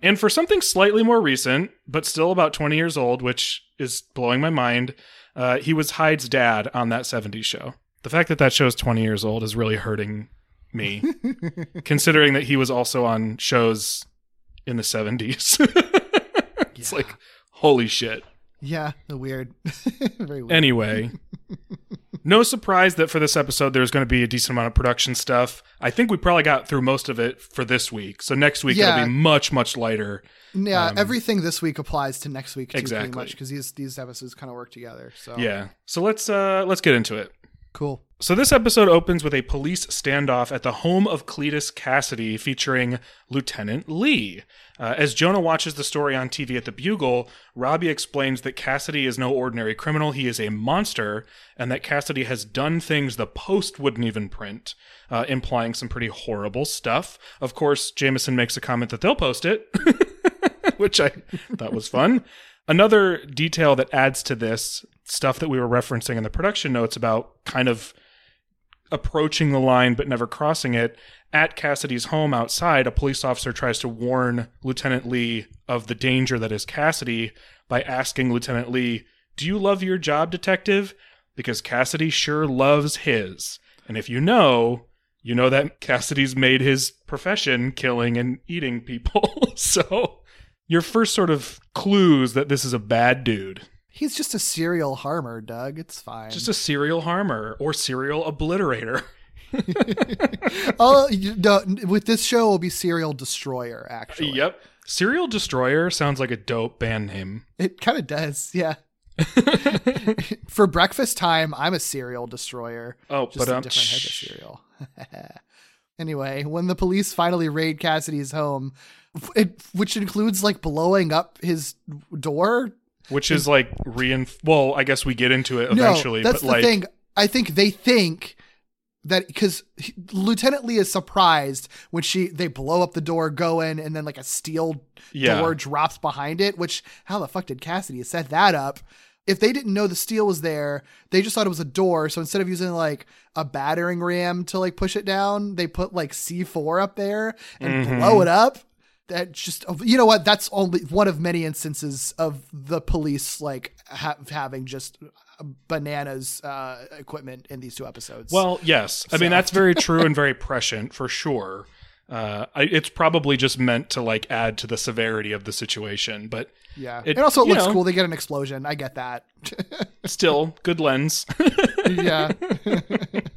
and for something slightly more recent, but still about 20 years old, which is blowing my mind, uh, he was Hyde's dad on that 70s show. The fact that that show is 20 years old is really hurting me, considering that he was also on shows in the 70s. it's like, holy shit. Yeah. Weird. Very weird. Anyway, no surprise that for this episode there's going to be a decent amount of production stuff. I think we probably got through most of it for this week. So next week Yeah. it'll be much much lighter. yeah. everything this week applies to next week too, pretty um, Exactly. much because these these episodes kind of work together. So Yeah. So let's uh let's get into it. Cool. So this episode opens with a police standoff at the home of Cletus Kasady featuring Lieutenant Lee. Uh, as Jonah watches the story on TV at the Bugle, Robbie explains that Kasady is no ordinary criminal. He is a monster, and that Kasady has done things the Post wouldn't even print, uh, implying some pretty horrible stuff. Of course, Jameson makes a comment that they'll post it, which I thought was fun. Another detail that adds to this stuff that we were referencing in the production notes about kind of approaching the line but never crossing it. At Kasady's home outside, a police officer tries to warn Lieutenant Lee of the danger that is Kasady by asking Lieutenant Lee, Do you love your job, detective? Because Kasady sure loves his. And if you know, you know that Kasady's made his profession killing and eating people. so, your first sort of clues that this is a bad dude. He's just a serial harmer, Doug. It's fine. Just a serial harmer or serial obliterator. oh, no, with this show, will be serial destroyer. Actually, Yep. Serial Destroyer sounds like a dope band name. it kind of does. Yeah. For breakfast time, I'm a serial destroyer. Oh, just but a um, different type of cereal. anyway, when the police finally raid Kasady's home, it, which includes like blowing up his door. which is like reinf. Well, I guess we get into it eventually, no, that's but the like, thing. I think they think that because Lieutenant Lee is surprised when she they blow up the door, go in, and then like a steel Yeah. door drops behind it. Which how the fuck did Kasady set that up? If they didn't know the steel was there, they just thought it was a door. So instead of using like a battering ram to like push it down, they put like C4 up there and Mm-hmm. blow it up. That just you know what? That's only one of many instances of the police like ha- having just bananas uh, equipment in these two episodes. well, yes. I mean, that's very true and very prescient for sure. Uh, I, it's probably just meant to like add to the severity of the situation, but yeah, it- and also it looks know. cool. They get an explosion. I get that. still good lens. yeah.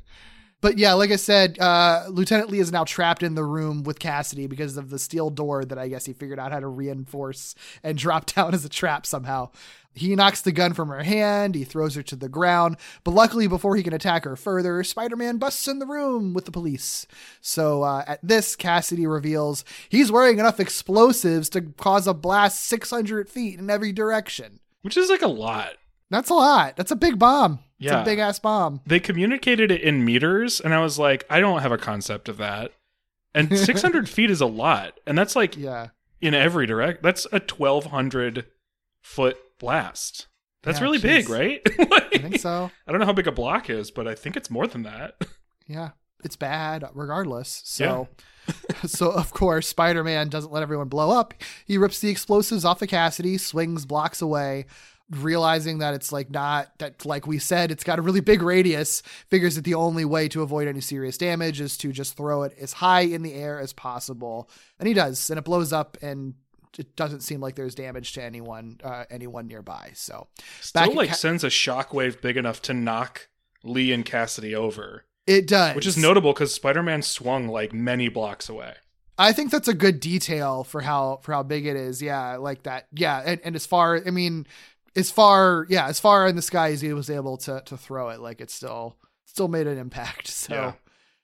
but yeah, like I said, uh, Lieutenant Lee is now trapped in the room with Kasady because of the steel door that I guess he figured out how to reinforce and drop down as a trap somehow. He knocks the gun from her hand, he throws her to the ground, but luckily, before he can attack her further, Spider Man busts in the room with the police. So uh, at this, Kasady reveals he's wearing enough explosives to cause a blast 600 feet in every direction. which is like a lot. That's a lot. That's a big bomb. It's Yeah. a big ass bomb. They communicated it in meters, and I was like, I don't have a concept of that. And 600 feet is a lot, and that's like Yeah. in every direct. That's a 1,200 foot blast. That's Yeah, really big, jeez. right? I think so. I don't know how big a block is, but I think it's more than that. Yeah, it's bad regardless. So, so of course, Spider Man doesn't let everyone blow up. He rips the explosives off of Kasady, swings blocks away, realizing that it's like not that, like we said, it's got a really big radius. Figures that the only way to avoid any serious damage is to just throw it as high in the air as possible, and he does, and it blows up and. It doesn't seem like there's damage to anyone, uh, anyone nearby. So, Still, like Ca- sends a shockwave big enough to knock Lee and Kasady over, it does, which is notable because Spider-Man swung like many blocks away. I think that's a good detail for how for how big it is. Yeah, like that. Yeah, and, and as far I mean, as far yeah, as far in the sky as he was able to to throw it, like it still still made an impact. So Yeah.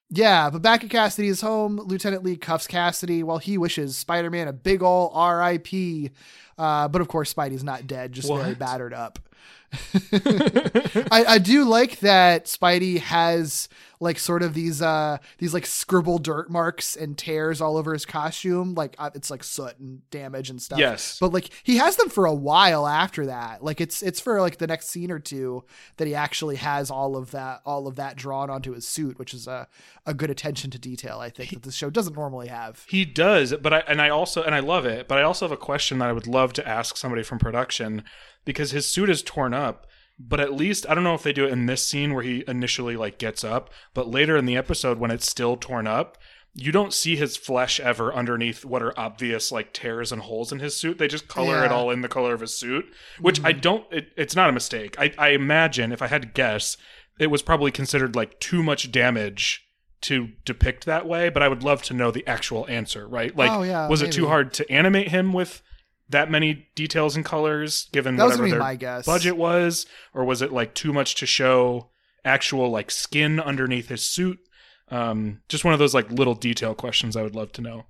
yeah, but back at Kasady's home, Lieutenant Lee cuffs Kasady while he wishes Spider-Man a big ol' R.I.P. Uh, but of course, Spidey's not dead, just very battered up. I, I do like that Spidey has like sort of these uh these like scribble dirt marks and tears all over his costume. Like uh, it's like soot and damage and stuff. Yes. but like he has them for a while after that. Like it's it's for like the next scene or two that he actually has all of that all of that drawn onto his suit which is a, a good attention to detail i think that the show doesn't normally have. He does, but I and I also and I love it, but I also have a question that I would love to ask somebody from production because his suit is torn up. But at least I don't know if they do it in this scene where he initially like gets up, but later in the episode when it's still torn up, you don't see his flesh ever underneath what are obvious like tears and holes in his suit. They just color it all in the color of his suit, which I mm-hmm. don't. It, it's not a mistake. I, I imagine if I had to guess, it was probably considered like too much damage to depict that way. But I would love to know the actual answer. Right? Like, Oh, yeah, was it too hard to animate him with? That many details and colors given That whatever their my guess. budget was or was it like too much to show actual like skin underneath his suit um just one of those like little detail questions i would love to know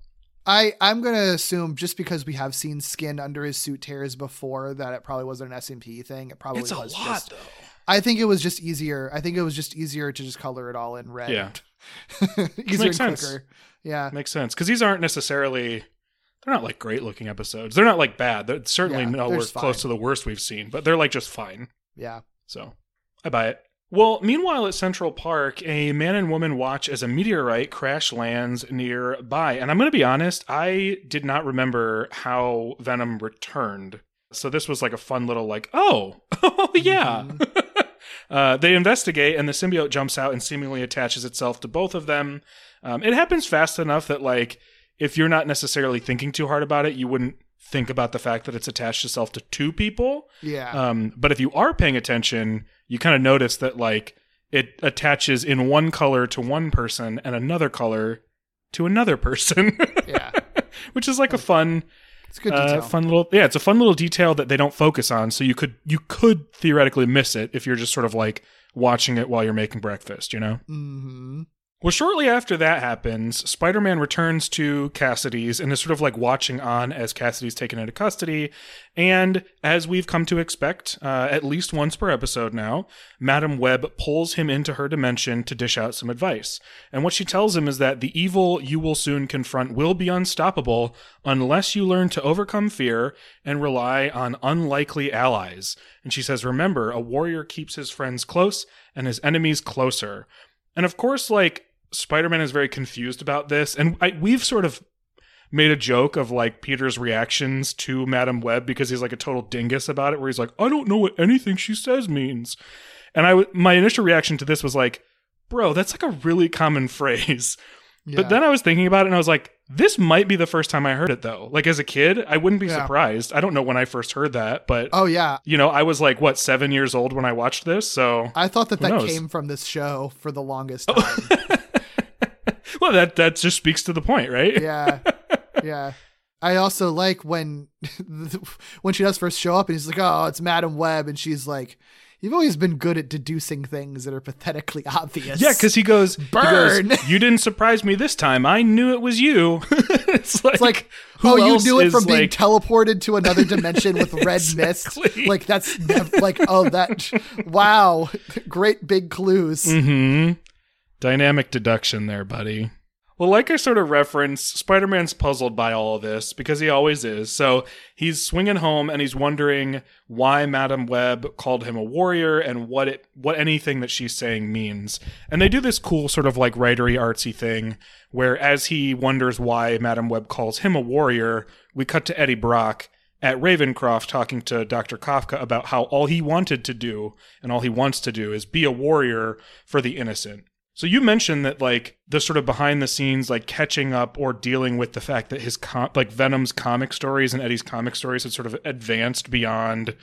I I'm gonna assume just because we have seen skin under his suit tears before that it probably wasn't an S&P thing. It probably it's a was lot just. though I think it was just easier. I think it was just easier to just color it all in red. Yeah. easier makes and sense. quicker. Yeah. makes sense because these aren't necessarily they're not like great looking episodes they're not like bad they're certainly Yeah, nowhere close to the worst we've seen but they're like just fine Yeah. So I buy it. Well, meanwhile at Central Park, a man and woman watch as a meteorite crash lands nearby. And I'm going to be honest, I did not remember how Venom returned. So this was like a fun little, like, oh, oh, yeah. uh, they investigate, and the symbiote jumps out and seemingly attaches itself to both of them. Um, it happens fast enough that, like, if you're not necessarily thinking too hard about it, you wouldn't think about the fact that it's attached itself to two people. Yeah. Um, but if you are paying attention, you kind of notice that like it attaches in one color to one person and another color to another person. yeah. Which is like a fun, It's good uh, fun little yeah. It's a fun little detail that they don't focus on, so you could you could theoretically miss it if you're just sort of like watching it while you're making breakfast. You know. hmm Well, shortly after that happens, Spider Man returns to Kasady's and is sort of like watching on as Kasady's taken into custody. And as we've come to expect, uh, at least once per episode now, Madam Web pulls him into her dimension to dish out some advice. And what she tells him is that the evil you will soon confront will be unstoppable unless you learn to overcome fear and rely on unlikely allies. And she says, Remember, a warrior keeps his friends close and his enemies closer. And of course, like Spider-Man is very confused about this, and I, we've sort of made a joke of like Peter's reactions to Madam Web because he's like a total dingus about it, where he's like, "I don't know what anything she says means," and I, w- my initial reaction to this was like, "Bro, that's like a really common phrase." But then I was thinking about it, and I was like, "This might be the first time I heard it, though. Like as a kid, I wouldn't be Yeah. surprised. I don't know when I first heard that, but Oh yeah. you know, I was like what seven years old when I watched this, so I thought that that knows? came from this show for the longest Oh. well, that that just speaks to the point, right? yeah. Yeah. I also like when when she does first show up and he's like, "Oh, it's Madam Web," and she's like, "You've always been good at deducing things that are pathetically obvious." Yeah, because he goes, he goes, Burn. you didn't surprise me this time. I knew it was you. it's like, It's like, oh, you knew it from being like- teleported to another dimension with red mist. Like that's like, oh, that, wow, great big clues. Mm-hmm. Dynamic deduction there, buddy. Well, like I sort of referenced, Spider Man's puzzled by all of this because he always is. So he's swinging home and he's wondering why Madam Web called him a warrior and what it, what anything that she's saying means. And they do this cool sort of like writery artsy thing where as he wonders why Madam Web calls him a warrior, we cut to Eddie Brock at Ravencroft talking to Dr. Kafka about how all he wanted to do and all he wants to do is be a warrior for the innocent. So you mentioned that like the sort of behind the scenes like catching up or dealing with the fact that his com- like Venom's comic stories and Eddie's comic stories had sort of advanced beyond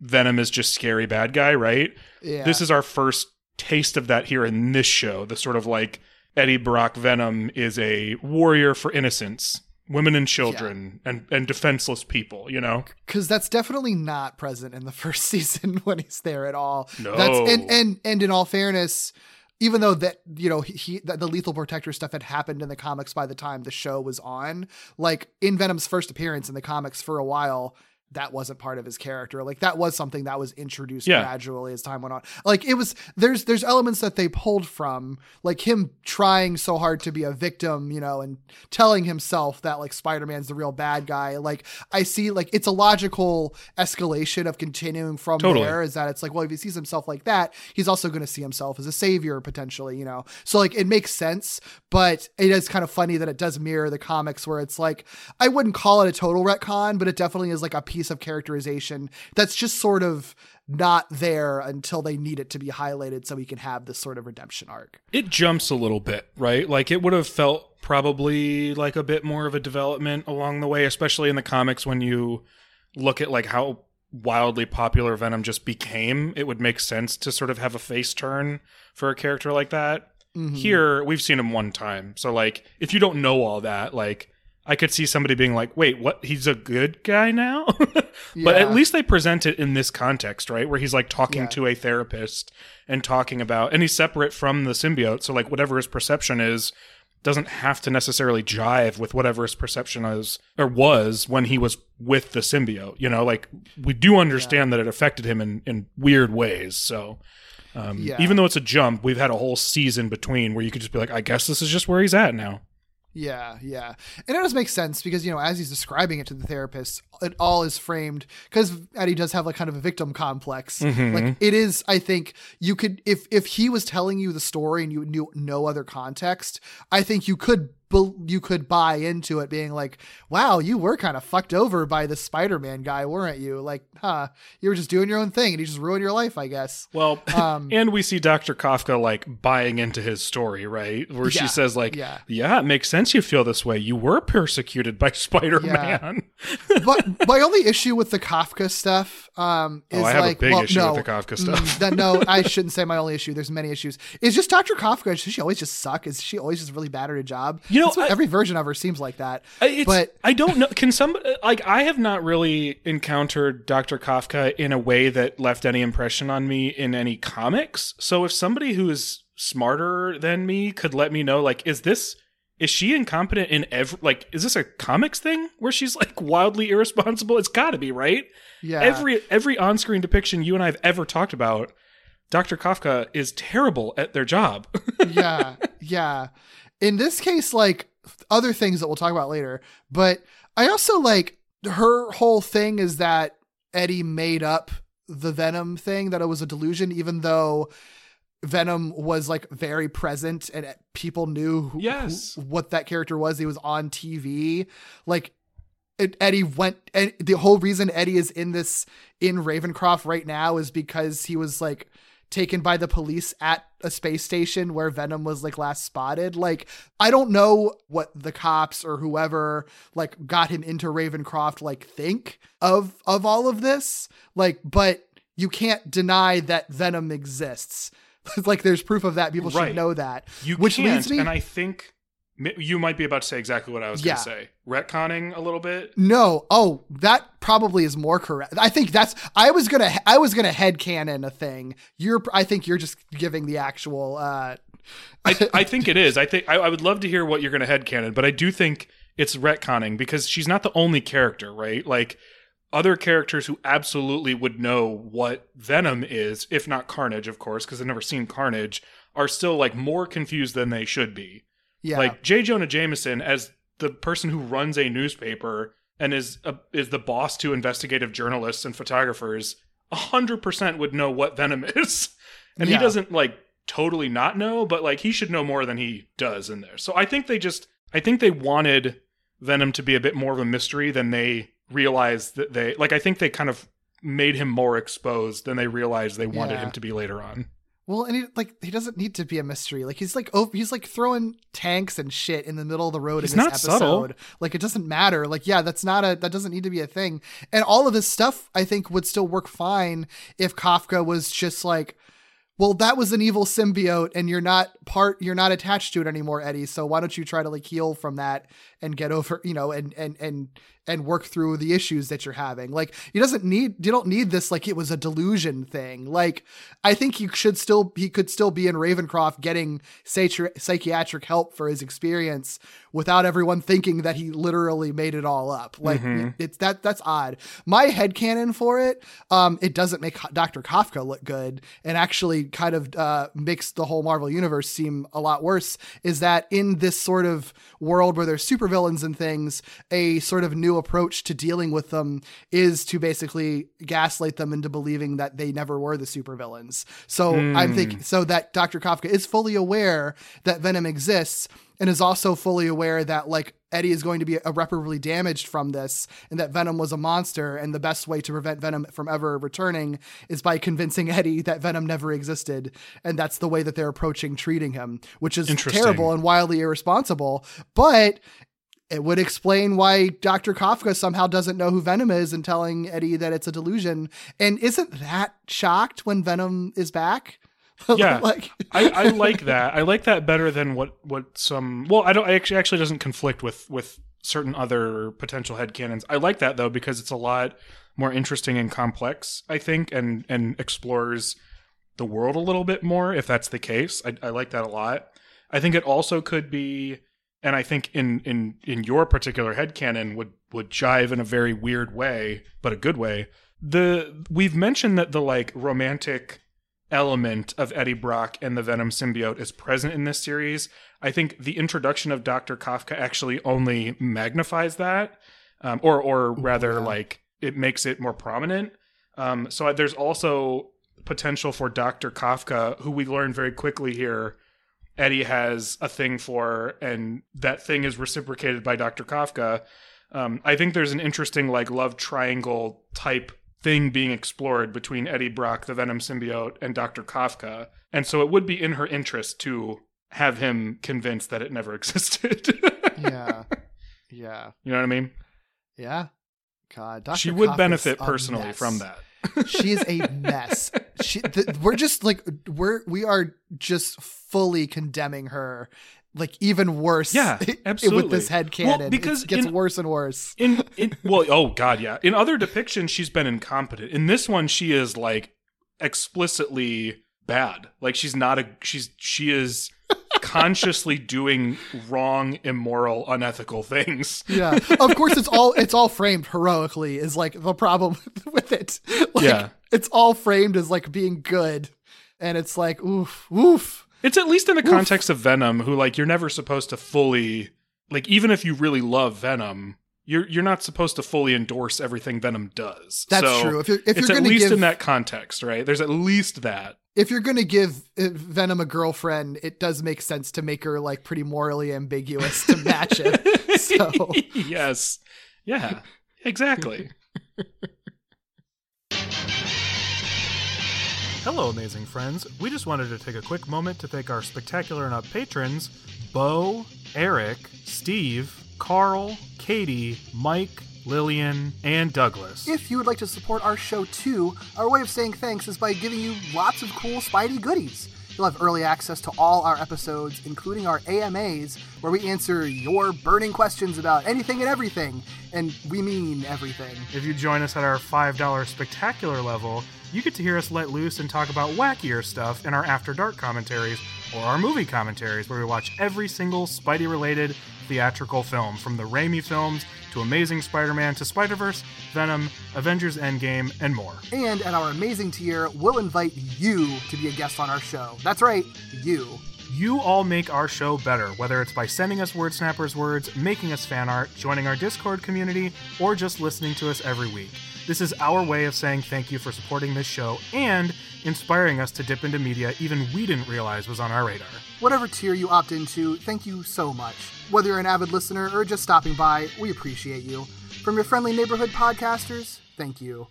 Venom is just scary bad guy, right? Yeah. This is our first taste of that here in this show, the sort of like Eddie Brock Venom is a warrior for innocence, women and children, and and defenseless people. You know, because that's definitely not present in the first season when he's there at all. No. That's and and and in all fairness, even though that you know he, that the lethal protector stuff had happened in the comics by the time the show was on, like in Venom's first appearance in the comics for a while. That wasn't part of his character. Like that was something that was introduced Yeah. gradually as time went on. Like it was there's there's elements that they pulled from, like him trying so hard to be a victim, you know, and telling himself that like Spider-Man's the real bad guy. Like I see like it's a logical escalation of continuing from Totally. there is that it's like, well, if he sees himself like that, he's also going to see himself as a savior potentially, you know? So like it makes sense, but it is kind of funny that it does mirror the comics where it's like, I wouldn't call it a total retcon, but it definitely is like a piece of characterization that's just sort of not there until they need it to be highlighted so we can have this sort of redemption arc. it jumps a little bit, right? Like it would have felt probably like a bit more of a development along the way, especially in the comics when you look at like how wildly popular Venom just became. It would make sense to sort of have a face turn for a character like that. Mm-hmm. Here, we've seen him one time. So like if you don't know all that, like I could see somebody being like, "Wait, what? He's a good guy now?" but Yeah. at least they present it in this context, right? Where he's like talking Yeah. to a therapist and talking about, and he's separate from the symbiote. So like whatever his perception is doesn't have to necessarily jive with whatever his perception is or was when he was with the symbiote. You know, like we do understand that it affected him in in weird ways. So. Um, Yeah. Even though it's a jump, we've had a whole season between where you could just be like, I guess this is just where he's at now. Yeah, yeah. And it does make sense because, you know, as he's describing it to the therapist, it all is framed because Eddie does have like kind of a victim complex. Like it is, I think you could, if, if he was telling you the story and you knew no other context, I think you could, you could buy into it being like, wow, you were kind of fucked over by the Spider-Man guy, weren't you? Like, huh, you were just doing your own thing and he just ruined your life, I guess. Well, Um, and we see Dr. Kafka like buying into his story, right? Where Yeah, she says like, yeah. yeah. it makes sense you feel this way. You were persecuted by Spider-Man." but my only issue with the Kafka stuff um, is Oh, I have a like, big well, issue no, with the Kafka mm, stuff. that- no, I shouldn't say my only issue. There's many issues. Is just Dr. Kafka? Does she always just suck? Is she always just really bad at her job? You know, what I- every version of her seems like that. It's, but I don't know. Can some like I have not really encountered Dr. Kafka in a way that left any impression on me in any comics. So if somebody who is smarter than me could let me know, like, is this is she incompetent in every like is this a comics thing where she's like wildly irresponsible? It's got to be right. yeah, Every every on screen depiction you and I have ever talked about, Dr. Kafka is terrible at their job. yeah, yeah. In this case, like other things that we'll talk about later, but I also like her whole thing is that Eddie made up the Venom thing, that it was a delusion, even though Venom was like very present and uh, people knew who, Yes. who- what that character was. He was on TV. Like it, Eddie went, and the whole reason Eddie is in this in Ravencroft right now is because he was like taken by the police at a space station where Venom was like last spotted. Like I don't know what the cops or whoever like got him into Ravencroft like think of of all of this. Like, but you can't deny that Venom exists. like there's proof of that. People Right. should know that. You which can't, leads me and I think you might be about to say exactly what I was Yeah. going to say. Retconning a little bit. No. Oh, that probably is more correct. I think that's. I was gonna. I was gonna head headcanon a thing. You're. I think you're just giving the actual. uh I, I think it is. I think I, I would love to hear what you're going to head headcanon, but I do think it's retconning because she's not the only character, right? Like other characters who absolutely would know what Venom is, if not Carnage, of course, because they've never seen Carnage, are still like more confused than they should be. Yeah. Like J. Jonah Jameson, as the person who runs a newspaper and is a, is the boss to investigative journalists and photographers, hundred percent would know what Venom is, and Yeah. he doesn't like totally not know, but like he should know more than he does in there. So I think they just, I think they wanted Venom to be a bit more of a mystery than they realized that they like. I think they kind of made him more exposed than they realized they wanted Yeah. him to be later on. Well, and he like he doesn't need to be a mystery. Like he's like oh he's like throwing tanks and shit in the middle of the road He's in this not episode. subtle. Like it doesn't matter. Like yeah, that's not a that doesn't need to be a thing. And all of this stuff I think would still work fine if Kafka was just like well, that was an evil symbiote and you're not part, you're not attached to it anymore, Eddie. So why don't you try to like heal from that and get over, you know, and, and, and, and work through the issues that you're having. Like he doesn't need, you don't need this, like it was a delusion thing. Like I think he should still, he could still be in Ravencroft getting psychi- psychiatric help for his experience without everyone thinking that he literally made it all up. Like it's that, that's odd. My head headcanon for it, um, it doesn't make Dr. Kafka look good and actually kind of uh, makes the whole Marvel universe seem a lot worse is that in this sort of world where there's supervillains and things, a sort of new approach to dealing with them is to basically gaslight them into believing that they never were the supervillains. So I'm thinking so that Dr. Kafka is fully aware that Venom exists and is also fully aware that like Eddie is going to be irreparably damaged from this and that Venom was a monster and the best way to prevent Venom from ever returning is by convincing Eddie that Venom never existed and that's the way that they're approaching treating him which is terrible and wildly irresponsible but it would explain why Dr. Kafka somehow doesn't know who Venom is and telling Eddie that it's a delusion and isn't that shocked when Venom is back Yeah. like I, I like that. I like that better than what what some. Well, I don't. I actually actually doesn't conflict with with certain other potential head headcanons. I like that though because it's a lot more interesting and complex. I think and and explores the world a little bit more if that's the case. I, I like that a lot. I think it also could be, and I think in in in your particular headcanon would would jive in a very weird way, but a good way. The we've mentioned that the like romantic element of Eddie Brock and the Venom symbiote is present in this series. I think the introduction of Dr. Kafka actually only magnifies that, um, or or rather, like it makes it more prominent. Um, so there's also potential for Dr. Kafka, who we learn very quickly here. Eddie has a thing for, and that thing is reciprocated by Dr. Kafka. Um, I think there's an interesting like love triangle type thing being explored between Eddie Brock, the Venom symbiote, and Dr. Kafka. And so it would be in her interest to have him convinced that it never existed. yeah yeah You know what I mean? yeah god Dr. she would Kafka's benefit personally mess. from that. she is a mess. She, we're just like we're we are just fully condemning her, like even worse. Yeah, absolutely. with this head Well, cannon, because it gets in- worse and worse. In, in well, oh god, yeah. In other depictions, she's been incompetent. In this one, she is like explicitly bad. Like she's not a she's she is consciously doing wrong, immoral, unethical things. Yeah, of course it's all it's all framed heroically is like the problem with it. Like, Yeah. it's all framed as like being good, and it's like oof oof. It's at least in the context of Venom, who like you're never supposed to fully like even if you really love Venom, you're you're not supposed to fully endorse everything Venom does. That's So true. If you're if it's you're at least give in that context, right? There's at least that. if you're gonna give uh, Venom a girlfriend, it does make sense to make her like pretty morally ambiguous to match it. So yes. Yeah. Exactly. Hello, amazing friends. We just wanted to take a quick moment to thank our spectacular up patrons Bo, Eric, Steve, Carl, Katie, Mike, Lillian, and Douglas. If you would like to support our show too, our way of saying thanks is by giving you lots of cool Spidey goodies. You'll have early access to all our episodes, including our AMAs, where we answer your burning questions about anything and everything. And we mean everything. If you join us at our $5 spectacular level, you get to hear us let loose and talk about wackier stuff in our After Dark commentaries or our movie commentaries, where we watch every single Spidey related theatrical film, from the Raimi films to Amazing Spider Man to Spider Verse, Venom, Avengers Endgame, and more. And at our amazing tier, we'll invite you to be a guest on our show. That's right, you. You all make our show better, whether it's by sending us Word Snappers words, making us fan art, joining our Discord community, or just listening to us every week. This is our way of saying thank you for supporting this show and inspiring us to dip into media even we didn't realize was on our radar. Whatever tier you opt into, thank you so much. Whether you're an avid listener or just stopping by, we appreciate you. From your friendly neighborhood podcasters, thank you.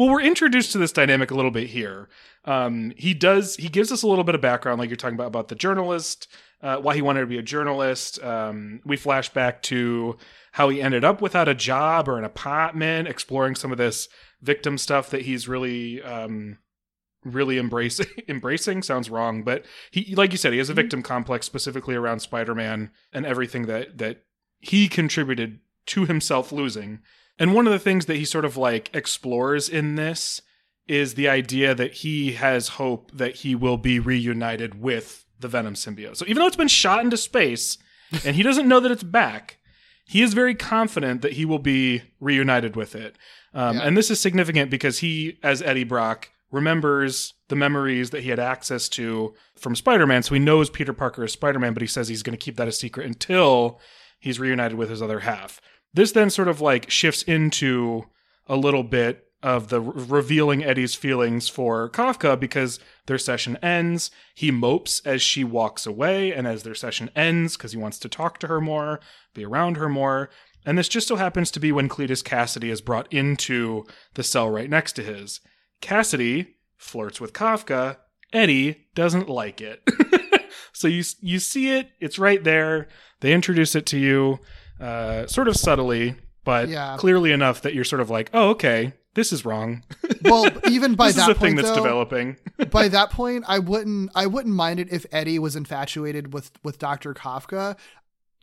Well, we're introduced to this dynamic a little bit here. Um, he does. He gives us a little bit of background, like you're talking about about the journalist, uh, why he wanted to be a journalist. Um, we flash back to how he ended up without a job or an apartment, exploring some of this victim stuff that he's really um really embracing embracing sounds wrong but he like you said he has a victim complex specifically around spider-man and everything that that he contributed to himself losing and one of the things that he sort of like explores in this is the idea that he has hope that he will be reunited with the venom symbiote so even though it's been shot into space and he doesn't know that it's back he is very confident that he will be reunited with it. Um, Yeah. And this is significant because he, as Eddie Brock, remembers the memories that he had access to from Spider Man. So he knows Peter Parker is Spider Man, but he says he's going to keep that a secret until he's reunited with his other half. This then sort of like shifts into a little bit of the re- revealing Eddie's feelings for Kafka because their session ends. He mopes as she walks away, and as their session ends, because he wants to talk to her more, be around her more. And this just so happens to be when Cletus Kasady is brought into the cell right next to his. Kasady flirts with Kafka. Eddie doesn't like it. so you you see it, it's right there. They introduce it to you, uh, sort of subtly, but Yeah. clearly enough that you're sort of like, oh, okay, this is wrong. Well, even by this that is a thing that's though, developing. by that point, I wouldn't I wouldn't mind it if Eddie was infatuated with with Dr. Kafka.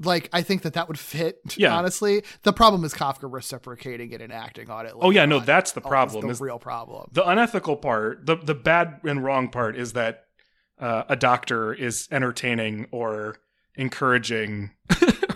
Like I think that that would fit. Yeah. honestly, the problem is Kafka reciprocating it and acting on it. Oh, yeah, later no, on. that's the Oh, problem, The is- real problem. the unethical part, the the bad and wrong part is that uh, a doctor is entertaining or encouraging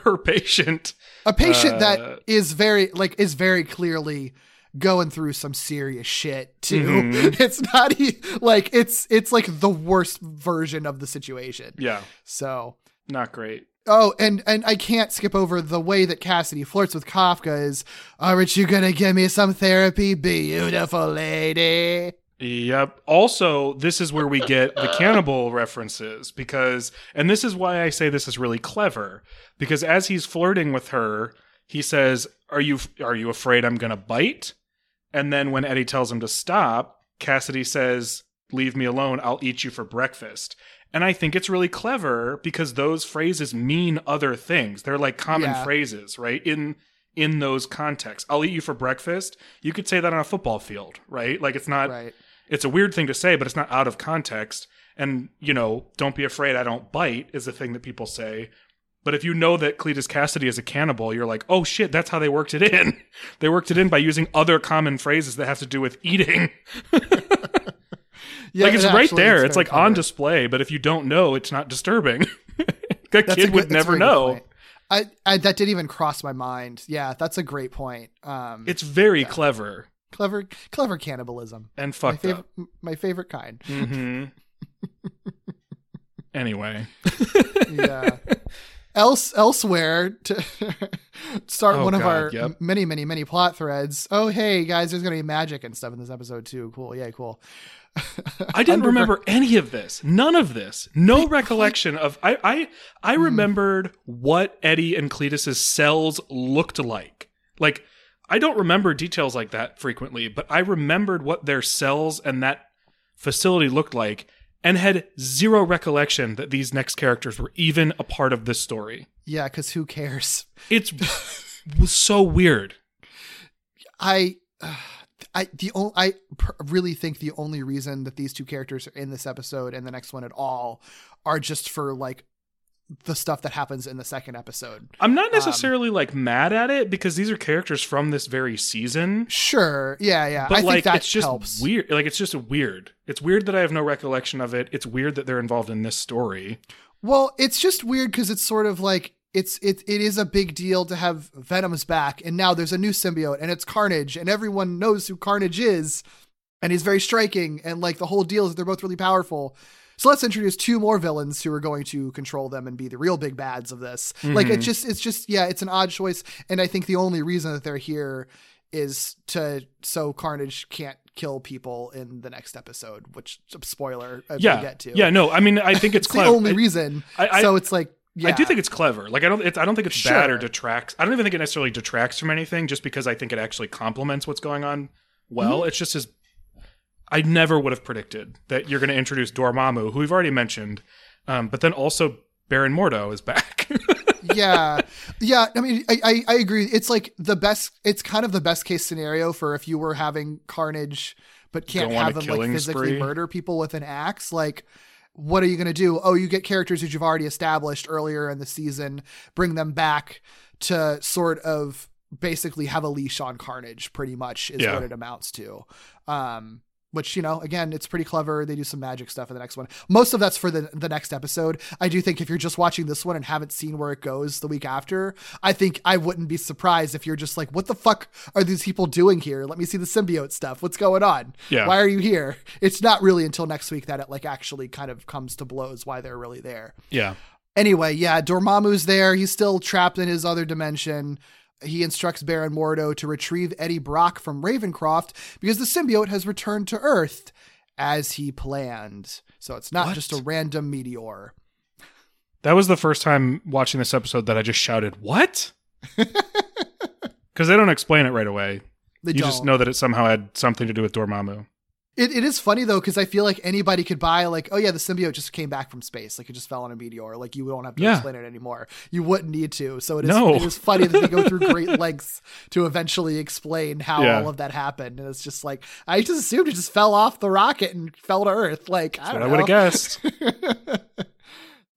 her patient. A patient Uh, that is very like is very clearly going through some serious shit too. Mhm. It's not like it's it's like the worst version of the situation. Yeah, So not great. Oh, and and I can't skip over the way that Kasady flirts with Kafka is, aren't you gonna give me some therapy, beautiful lady? Yep. Also, this is where we get the cannibal references because, and this is why I say this is really clever because as he's flirting with her, he says, "Are you are you afraid I'm gonna bite?" And then when Eddie tells him to stop, Kasady says, "Leave me alone. I'll eat you for breakfast." And I think it's really clever because those phrases mean other things. They're like common Yeah. phrases, right? In in those contexts. I'll eat you for breakfast. You could say that on a football field, right? Like it's not Right. It's a weird thing to say, but it's not out of context. And, you know, don't be afraid I don't bite is a thing that people say. But if you know that Cletus Kasady is a cannibal, you're like, oh shit, that's how they worked it in. they worked it in by using other common phrases that have to do with eating. Yeah, like it's it right there. It's very like on display, but if you don't know, it's not disturbing. that That's a kid good- would never know. I, I that didn't even cross my mind. Yeah, that's a great point. Um, It's very clever clever, clever cannibalism. and My fucked favorite, up. my favorite kind. hmm anyway. yeah. Else elsewhere to start Oh, one of our yep. many many many plot threads. Oh hey guys, there's gonna be magic and stuff in this episode too. Cool, yeah, cool. I didn't remember any of this. None of this. No recollection of I I I Hmm. remembered what Eddie and Cletus's cells looked like. Like I don't remember details like that frequently, but I remembered what their cells and that facility looked like and had zero recollection that these next characters were even a part of this story. Yeah, because who cares? It's was so weird. I, uh, I the only I pr- really think the only reason that these two characters are in this episode and the next one at all are just for like the stuff that happens in the second episode. I'm Um, not necessarily like mad at it because these are characters from this very season. Sure, yeah, yeah. but I like think that it's just helps. weird like it's just weird it's weird that i have no recollection of it it's weird that they're involved in this story Well, it's just weird because it's sort of like it's it it is a big deal to have Venom's back, and now there's a new symbiote, and it's Carnage, and everyone knows who Carnage is, and he's very striking, and like the whole deal is that they're both really powerful. So let's introduce two more villains who are going to control them and be the real big bads of this. Like Mm-hmm. it just it's just yeah, it's an odd choice, and I think the only reason that they're here is to so Carnage can't kill people in the next episode, which spoiler I yeah get to. yeah no i mean i think it's, it's clever the only I- reason. I- so it's like yeah. I do think it's clever. Like I don't, it's, I don't think it's bad or detracts. I don't even think it necessarily detracts from anything, just because I think it actually complements what's going on. Well, Mm-hmm. it's just as I never would have predicted that you're going to introduce Dormammu, who we've already mentioned, um, but then also Baron Mordo is back. yeah yeah i mean I, I i agree it's like the best it's kind of the best case scenario for if you were having carnage but can't Go have him like physically spree. murder people with an axe like what are you going to do oh you get characters that you've already established earlier in the season bring them back to sort of basically have a leash on carnage pretty much is Yeah. what it amounts to um which you know again it's pretty clever they do some magic stuff in the next one most of that's for the the next episode i do think if you're just watching this one and haven't seen where it goes the week after i think i wouldn't be surprised if you're just like what the fuck are these people doing here let me see the symbiote stuff what's going on Yeah. why are you here it's not really until next week that it like actually kind of comes to blows why they're really there Yeah. Anyway, yeah, Dormammu's there. He's still trapped in his other dimension. He instructs Baron Mordo to retrieve Eddie Brock from Ravencroft because the symbiote has returned to Earth as he planned. So it's not What? just a random meteor. That was the first time watching this episode that I just shouted, "What?" Because they don't explain it right away. They you don't. just know that it somehow had something to do with Dormammu. It, it is funny though because I feel like anybody could buy like, oh yeah, the symbiote just came back from space, like it just fell on a meteor. Like you don't have to Yeah. explain it anymore. You wouldn't need to. So it is. No. It is funny that they go through great lengths to eventually explain how Yeah. all of that happened, and it's just like I just assumed it just fell off the rocket and fell to Earth. Like I That's what I would have guessed.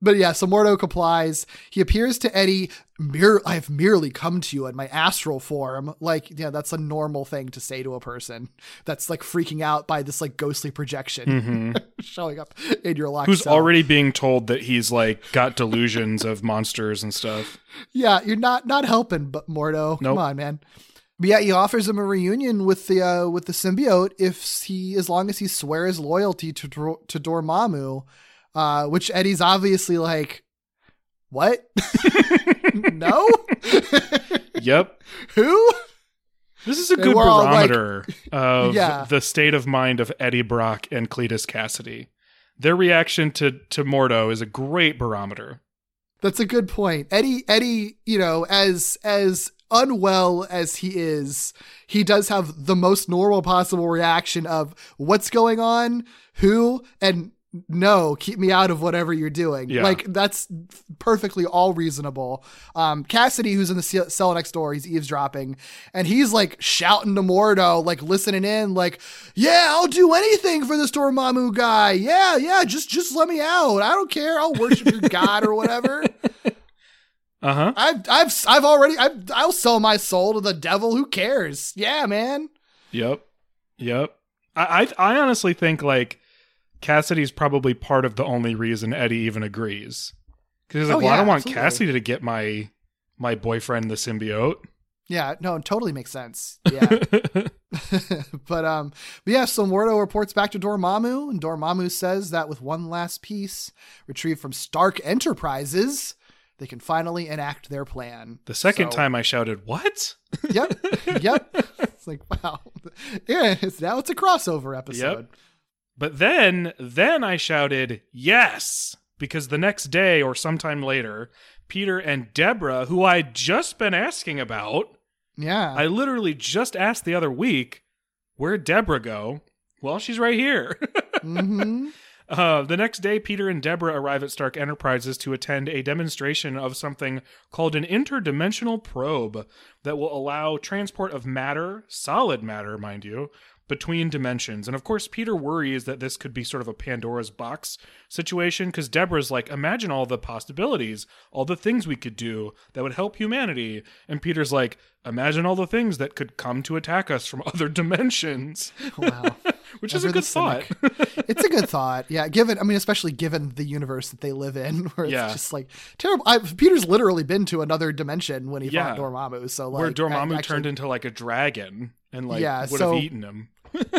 But yeah, so Mordo complies. He appears to Eddie, mere, I have merely come to you in my astral form. Like, yeah, that's a normal thing to say to a person that's like freaking out by this like ghostly projection showing up in your Mm-hmm. Who's cell. already being told that he's like got delusions of monsters and stuff. Yeah, you're not not helping, but Mordo. Come on, man. But yeah, he offers him a reunion with the uh, with the symbiote if he as long as he swears loyalty to to Dormammu, uh, which Eddie's obviously like, what? no, Yep. who? This is a good all like- barometer of Yeah. the state of mind of Eddie Brock and Cletus Kasady. Their reaction to to Mordo is a great barometer. That's a good point. Eddie Eddie, you know, as as unwell as he is, he does have the most normal possible reaction of what's going on, who, and no, keep me out of whatever you're doing. Yeah. Like that's perfectly all reasonable. Um, Kasady, who's in the cell next door, he's eavesdropping, and he's like shouting to Mordo, like listening in, like, "Yeah, I'll do anything for this Dormammu guy. Yeah, yeah, just just let me out. I don't care. I'll worship your god or whatever." Uh huh. I've I've I've already I've, I'll sell my soul to the devil. Who cares? Yeah, man. Yep. Yep. I, I I honestly think like Kasady's probably part of the only reason Eddie even agrees. Because he's like, Oh, well, I don't want absolutely. Kasady to get my my boyfriend the symbiote. Yeah, no, it totally makes sense. Yeah, but um, but yeah. So Mordo reports back to Dormammu, and Dormammu says that with one last piece retrieved from Stark Enterprises, they can finally enact their plan. the second So- time I shouted, "What?" Yep, yep. It's like wow. Yeah, it's now it's a crossover episode. But then, then I shouted, yes! Because the next day or sometime later, Peter and Deborah, who I'd just been asking about, Yeah. I literally just asked the other week, where'd Deborah go? Well, she's right here. hmm Uh, the next day, Peter and Deborah arrive at Stark Enterprises to attend a demonstration of something called an interdimensional probe that will allow transport of matter, solid matter, mind you, between dimensions. And of course, Peter worries that this could be sort of a Pandora's box situation because Deborah's like, imagine all the possibilities, all the things we could do that would help humanity. And Peter's like, imagine all the things that could come to attack us from other dimensions, Wow. which is a good thought. it's a good thought. Yeah, given I mean, especially given the universe that they live in, where it's Yeah. just like terrible. I, Peter's literally been to another dimension when he Yeah. fought Dormammu. So like, where Dormammu actually- turned into like a dragon and like Yeah, would so- have eaten him.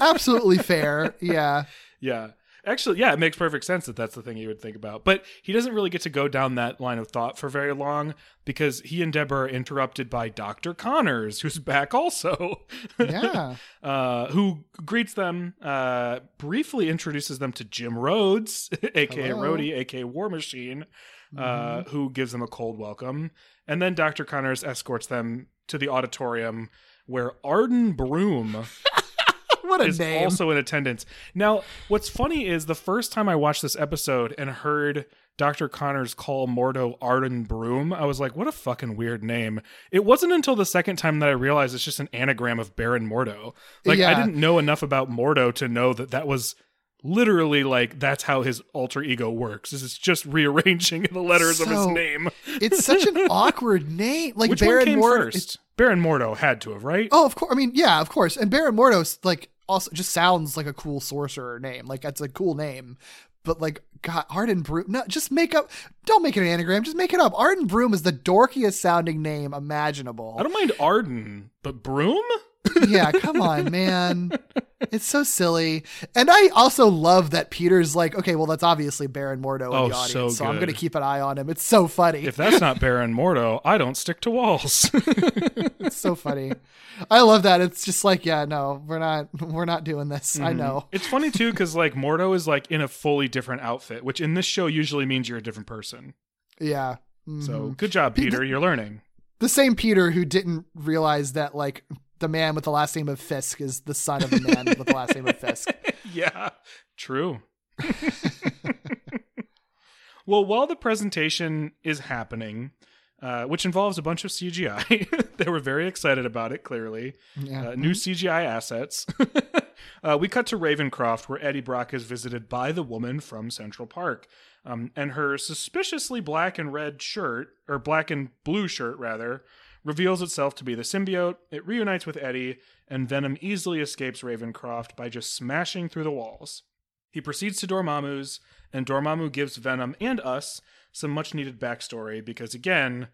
Absolutely fair. Yeah, Yeah. Actually, yeah, it makes perfect sense that that's the thing he would think about. But he doesn't really get to go down that line of thought for very long because he and Deborah are interrupted by Dr. Connors, who's back also. yeah. uh, who greets them, uh, briefly introduces them to Jim Rhodes, aka Hello. Rhodey, aka War Machine, uh, who gives them a cold welcome. And then Dr. Connors escorts them to the auditorium where Arden Broom What a is name. also in attendance. Now, what's funny is the first time I watched this episode and heard Dr. Connors call Mordo Arden Broom, I was like, what a fucking weird name. It wasn't until the second time that I realized it's just an anagram of Baron Mordo. Like, I didn't know enough about Mordo to know that that was literally like that's how his alter ego works. Is it's just rearranging the letters of his name. It's such an awkward name. Like Which Baron Mordo. first? Baron Mordo had to have, right? Oh, of course. I mean, yeah, of course. And Baron Mordos like also just sounds like a cool sorcerer name. Like that's a cool name. But like God, Arden Broom. No, just make up. Don't make it an anagram. Just make it up. Arden Broom is the dorkiest sounding name imaginable. I don't mind Arden, but Broom? Yeah, come on, man. It's so silly. And I also love that Peter's like, okay, well, that's obviously Baron Mordo in Oh, the audience, so so, I'm going to keep an eye on him. It's so funny. If that's not Baron Mordo, I don't stick to walls. it's so funny. I love that. It's just like, yeah, no, we're not, we're not doing this. I know. it's funny too because like Mordo is like in a fully different outfit, which in this show usually means you're a different person. Yeah. So Mhm. good job, Peter. You're learning. the same Peter who didn't realize that like the man with the last name of Fisk is the son of the man with the last name of Fisk. yeah, true. well, while the presentation is happening, uh, which involves a bunch of CGI, they were very excited about it. Clearly, Yeah. uh, new CGI assets. uh, we cut to Ravencroft, where Eddie Brock is visited by the woman from Central Park, um, and her suspiciously black and red shirt, or black and blue shirt rather, reveals itself to be the symbiote. It reunites with Eddie, and Venom easily escapes Ravencroft by just smashing through the walls. He proceeds to Dormammu's, and Dormammu gives Venom and us some much needed backstory because, again,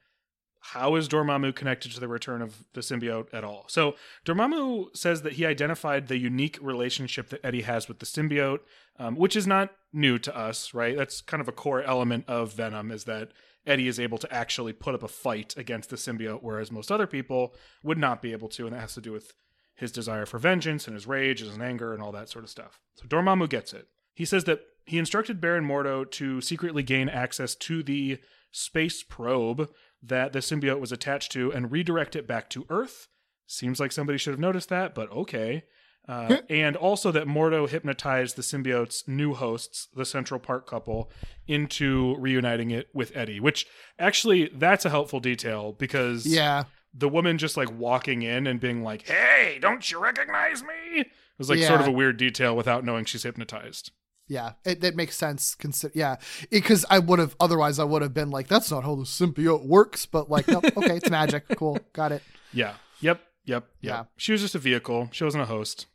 how is Dormammu connected to the return of the symbiote at all? So, Dormammu says that he identified the unique relationship that Eddie has with the symbiote, um, which is not new to us, right? That's kind of a core element of Venom, is that Eddie is able to actually put up a fight against the symbiote, whereas most other people would not be able to, and that has to do with his desire for vengeance and his rage and his anger and all that sort of stuff. So Dormammu gets it. He says that he instructed Baron Mordo to secretly gain access to the space probe that the symbiote was attached to and redirect it back to Earth. Seems like somebody should have noticed that, but okay. Uh, and also that Mordo hypnotized the symbiote's new hosts, the Central Park couple, into reuniting it with Eddie, which actually that's a helpful detail because Yeah. the woman just like walking in and being like, "Hey, don't you recognize me?" It was like sort of a weird detail without knowing she's hypnotized. Yeah, it, that makes sense. Consider, yeah, because I would have otherwise I would have been like, that's not how the symbiote works. But like, no, okay, it's magic. Cool, got it. Yeah. Yep. Yep. Yeah. Yep. She was just a vehicle. She wasn't a host.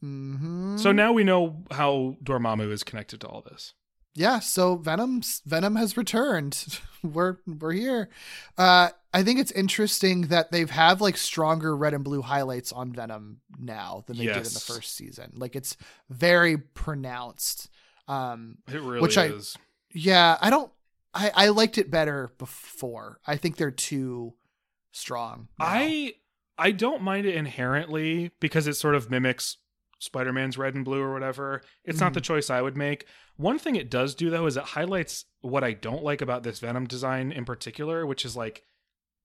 Hmm So now we know how Dormammu is connected to all this. yeah. So Venom's Venom has returned. we're we're here. Uh, I think it's interesting that they've have like stronger red and blue highlights on Venom now than they did in the first season. Like it's very pronounced. Um, It really Which I- is. yeah, I don't. I I liked it better before. I think they're too strong. now. I I don't mind it inherently because it sort of mimics Spider-Man's red and blue or whatever. It's not the Mm-hmm. choice I would make. One thing it does do though is it highlights what I don't like about this Venom design in particular, which is like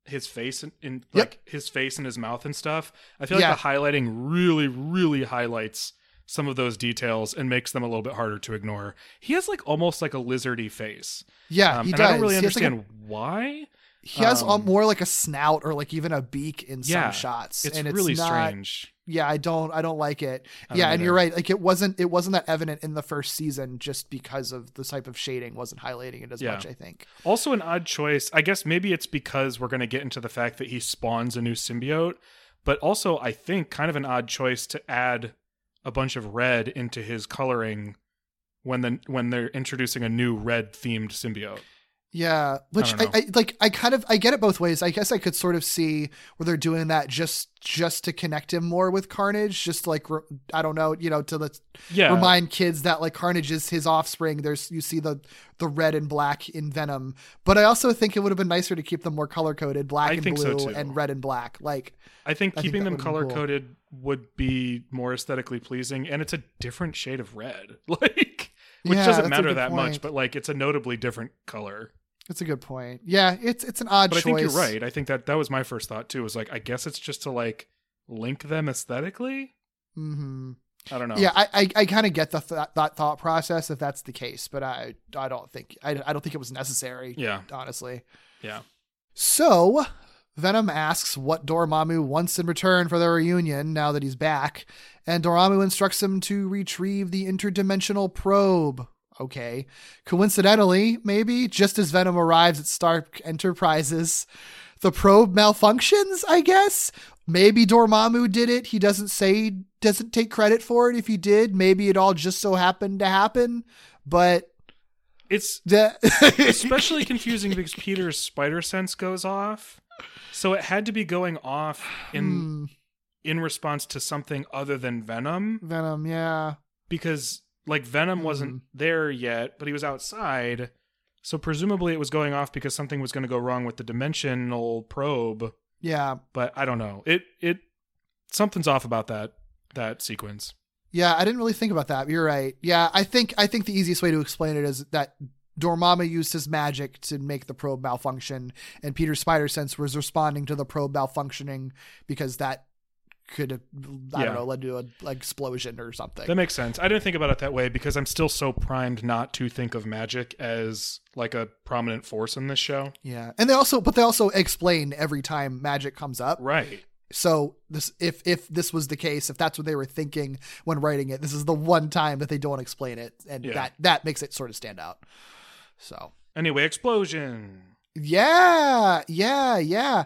his face and in, Yep. like his face and his mouth and stuff. I feel Yeah. like the highlighting really really highlights some of those details and makes them a little bit harder to ignore. He has like almost like a lizardy face. yeah, Um, he and does. I don't really has, like, a- understand why. He has Um, more like a snout or like even a beak in Yeah, some shots. It's and it's really not, strange. Yeah, I don't I don't like it. Don't yeah, and you're right. Like it wasn't it wasn't that evident in the first season just because of the type of shading wasn't highlighting it as Yeah. much, I think. Also, an odd choice. I guess maybe it's because we're going to get into the fact that he spawns a new symbiote, but also I think kind of an odd choice to add a bunch of red into his coloring when the when they're introducing a new red themed symbiote. Yeah, which don't I. I, like. I kind of I get it both ways. I guess I could sort of see where they're doing that just just to connect him more with Carnage, just like re- I don't know, you know, to the Yeah, remind kids that like Carnage is his offspring. There's you see the the red and black in Venom, but I also think it would have been nicer to keep them more color coded, black I and think so, blue and red and black. Like I think I think keeping them color cool. coded would be more aesthetically pleasing, and it's a different shade of red, like which Yeah, doesn't matter that much, but like it's a notably different color. That's a good point. Yeah, it's it's an odd choice. But I think you're right. I think that that was my first thought too. Was like I guess it's just to like link them aesthetically. hmm I don't know. Yeah, I I, I kind of get the th- that thought process if that's the case, but I I don't think I, I don't think it was necessary. Yeah. honestly. Yeah. So Venom asks what Dormammu wants in return for their reunion now that he's back, and Dormammu instructs him to retrieve the interdimensional probe. Okay. Coincidentally, maybe just as Venom arrives at Stark Enterprises, the probe malfunctions, I guess. Maybe Dormammu did it. He doesn't say, doesn't take credit for it if he did. Maybe it all just so happened to happen. But It's the especially confusing because Peter's spider sense goes off. So it had to be going off in Hmm, in response to something other than Venom Venom, yeah. because like Venom wasn't mm-hmm. there yet, but he was outside. So presumably it was going off because something was going to go wrong with the dimensional probe, Yeah. but I don't know. It it something's off about that that sequence. Yeah, I didn't really think about that. You're right. Yeah, I think I think the easiest way to explain it is that Dormammu used his magic to make the probe malfunction, and Peter's spider sense was responding to the probe malfunctioning because that could have I Yeah. don't know led to an explosion or something. That makes sense. I didn't think about it that way because I'm still so primed not to think of magic as like a prominent force in this show. yeah, and they also but they also explain every time magic comes up. Right. So this if if this was the case, if that's what they were thinking when writing it, this is the one time that they don't explain it, and Yeah. that that makes it sort of stand out. So Anyway, explosion. Yeah, yeah, yeah.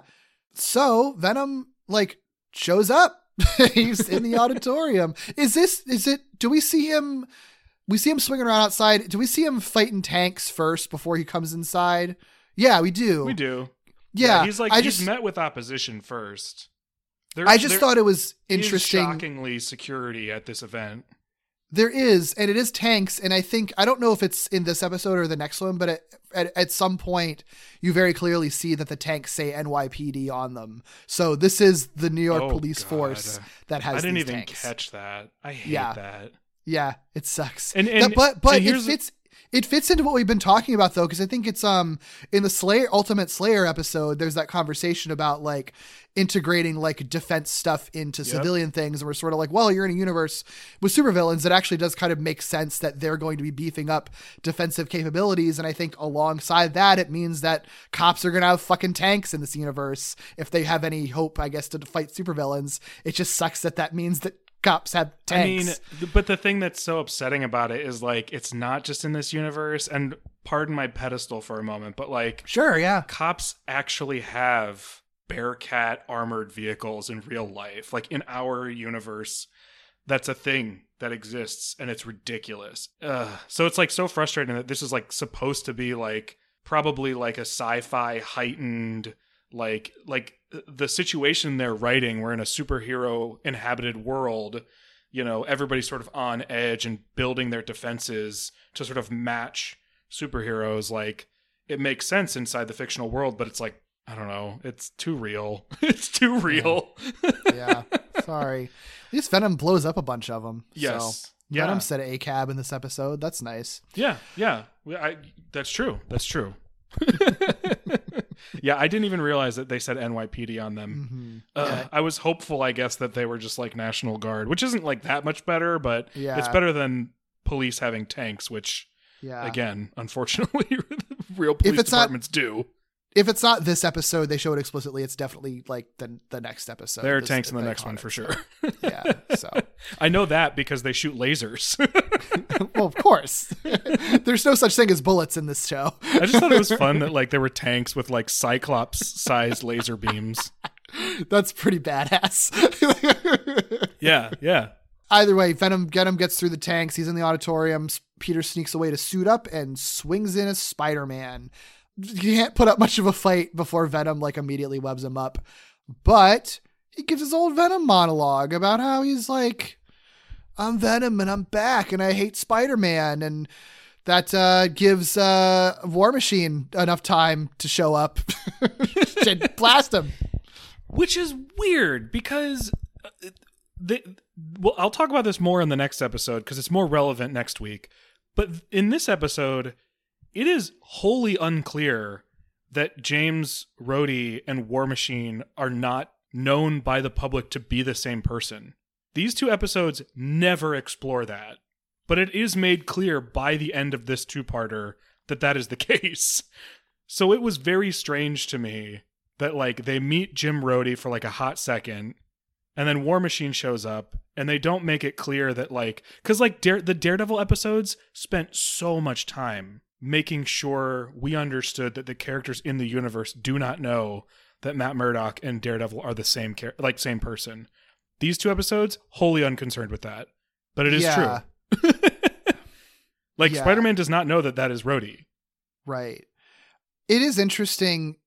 So Venom like shows up. He's in the auditorium. Is this is it do we see him we see him swinging around outside. Do we see him fighting tanks first before he comes inside? Yeah, we do. We do. Yeah. he's like I he's just met with opposition first. There- I just thought it was interesting. shockingly security at this event. There is, and it is tanks, and I think I don't know if it's in this episode or the next one, but at, at, at some point you very clearly see that the tanks say NYPD on them. So this is the New York Oh, police God. force that has. I didn't even tanks. catch that. I hate Yeah. that. Yeah, it sucks. And- and- but but it fits. It fits into what we've been talking about though, because I think it's um in the Slayer Ultimate Slayer episode. There's that conversation about like integrating like defense stuff into Yep. civilian things, and we're sort of like, well, you're in a universe with supervillains. It actually does kind of make sense that they're going to be beefing up defensive capabilities, and I think alongside that, it means that cops are gonna have fucking tanks in this universe if they have any hope, I guess, to fight supervillains. It just sucks that that means that cops have tanks. I mean, but the thing that's so upsetting about it is like it's not just in this universe. And pardon my pedestal for a moment, but like sure, yeah. cops actually have Bearcat armored vehicles in real life. Like in our universe, that's a thing that exists and it's ridiculous. Ugh. So it's like so frustrating that this is like supposed to be like probably like a sci-fi heightened like like the situation they're writing we're in a superhero inhabited world you know everybody's sort of on edge and building their defenses to sort of match superheroes like it makes sense inside the fictional world but it's like i don't know it's too real it's too real yeah. Sorry. At least Venom blows up a bunch of them. yes So. yeah Venom said a cab in this episode. That's nice. yeah yeah I, that's true that's true yeah i didn't even realize that they said nypd on them mm-hmm. Ugh, i was hopeful i guess that they were just like national guard which isn't like that much better but Yeah. it's better than police having tanks which Yeah. again unfortunately real police it's not- departments do If it's not this episode, they show it explicitly. It's definitely like the the next episode. there are This- tanks in the next one for sure Yeah. So i know that because they shoot lasers well, of course. There's no such thing as bullets in this show. i just thought it was fun that like there were tanks with like cyclops sized laser beams That's pretty badass. yeah yeah Either way, Venom Venom gets through the tanks. He's in the auditorium. Peter sneaks away to suit up and swings in as Spider Man. He can't put up much of a fight before Venom like immediately webs him up, but he gives his old Venom monologue about how he's like, "I'm Venom and I'm back and I hate Spider Man," and that uh, gives uh, War Machine enough time to show up to blast him. which is weird because uh, the well I'll talk about this more in the next episode because it's more relevant next week. But in this episode, it is wholly unclear that James Rhodey and War Machine are not known by the public to be the same person. These two episodes never explore that, but it is made clear by the end of this two parter that that is the case. So it was very strange to me that like they meet Jim Rhodey for like a hot second and then War Machine shows up and they don't make it clear that like cuz like Dare, the Daredevil episodes spent so much time making sure we understood that the characters in the universe do not know that Matt Murdock and Daredevil are the same char- like same person. These two episodes wholly unconcerned with that. But it is Yeah. true. like Yeah. Spider-Man does not know that that is Rhodey. Right. It is interesting.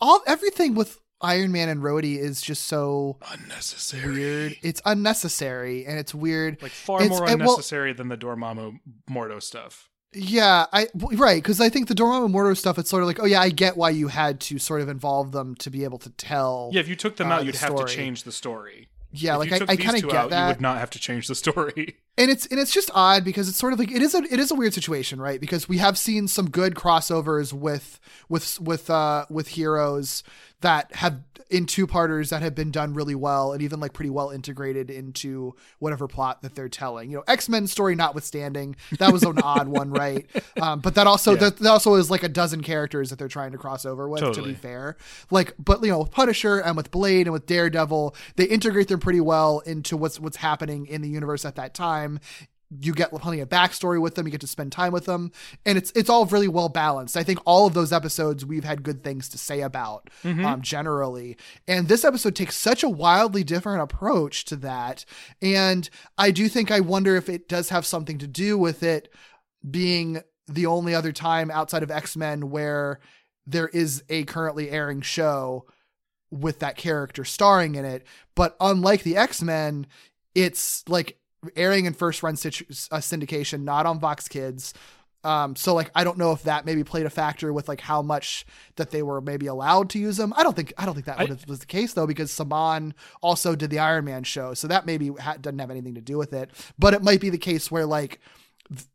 All everything with Iron Man and Rhodey is just so Unnecessary. weird. It's unnecessary and it's weird. Like far It's- more and, well- unnecessary than the Dormammu Mordo stuff. Yeah, I right because I think the Dormammu Mordo stuff. It's sort of like, oh yeah, I get why you had to sort of involve them to be able to tell. Yeah, if you took them uh, out, you'd have to change the story. yeah. If Like I, took I kind of get out, You would not have to change the story. And it's and it's just odd because it's sort of like it is a it is a weird situation right? Because we have seen some good crossovers with with with uh with heroes that have in two parters that have been done really well and even like pretty well integrated into whatever plot that they're telling. You know x-men story notwithstanding that was an odd one right? Um, but that also Yeah. that, that also is like a dozen characters that they're trying to cross over with to be fair. Like but you know with punisher and with blade and with daredevil they integrate them pretty well into what's what's happening in the universe at that time you get plenty of backstory with them you get to spend time with them and it's it's all really well balanced. I think all of those episodes we've had good things to say about um, generally. And this episode takes such a wildly different approach to that and i do think i wonder if it does have something to do with it being the only other time outside of x-men where there is a currently airing show with that character starring in it. But unlike the x-men it's like airing in first run situ- uh, syndication, not on Fox Kids. Um, so like I don't know if that maybe played a factor with like how much that they were maybe allowed to use them. I don't think I don't think that I- was the case though because Saban also did the Iron Man show, so that maybe ha- doesn't have anything to do with it. But it might be the case where like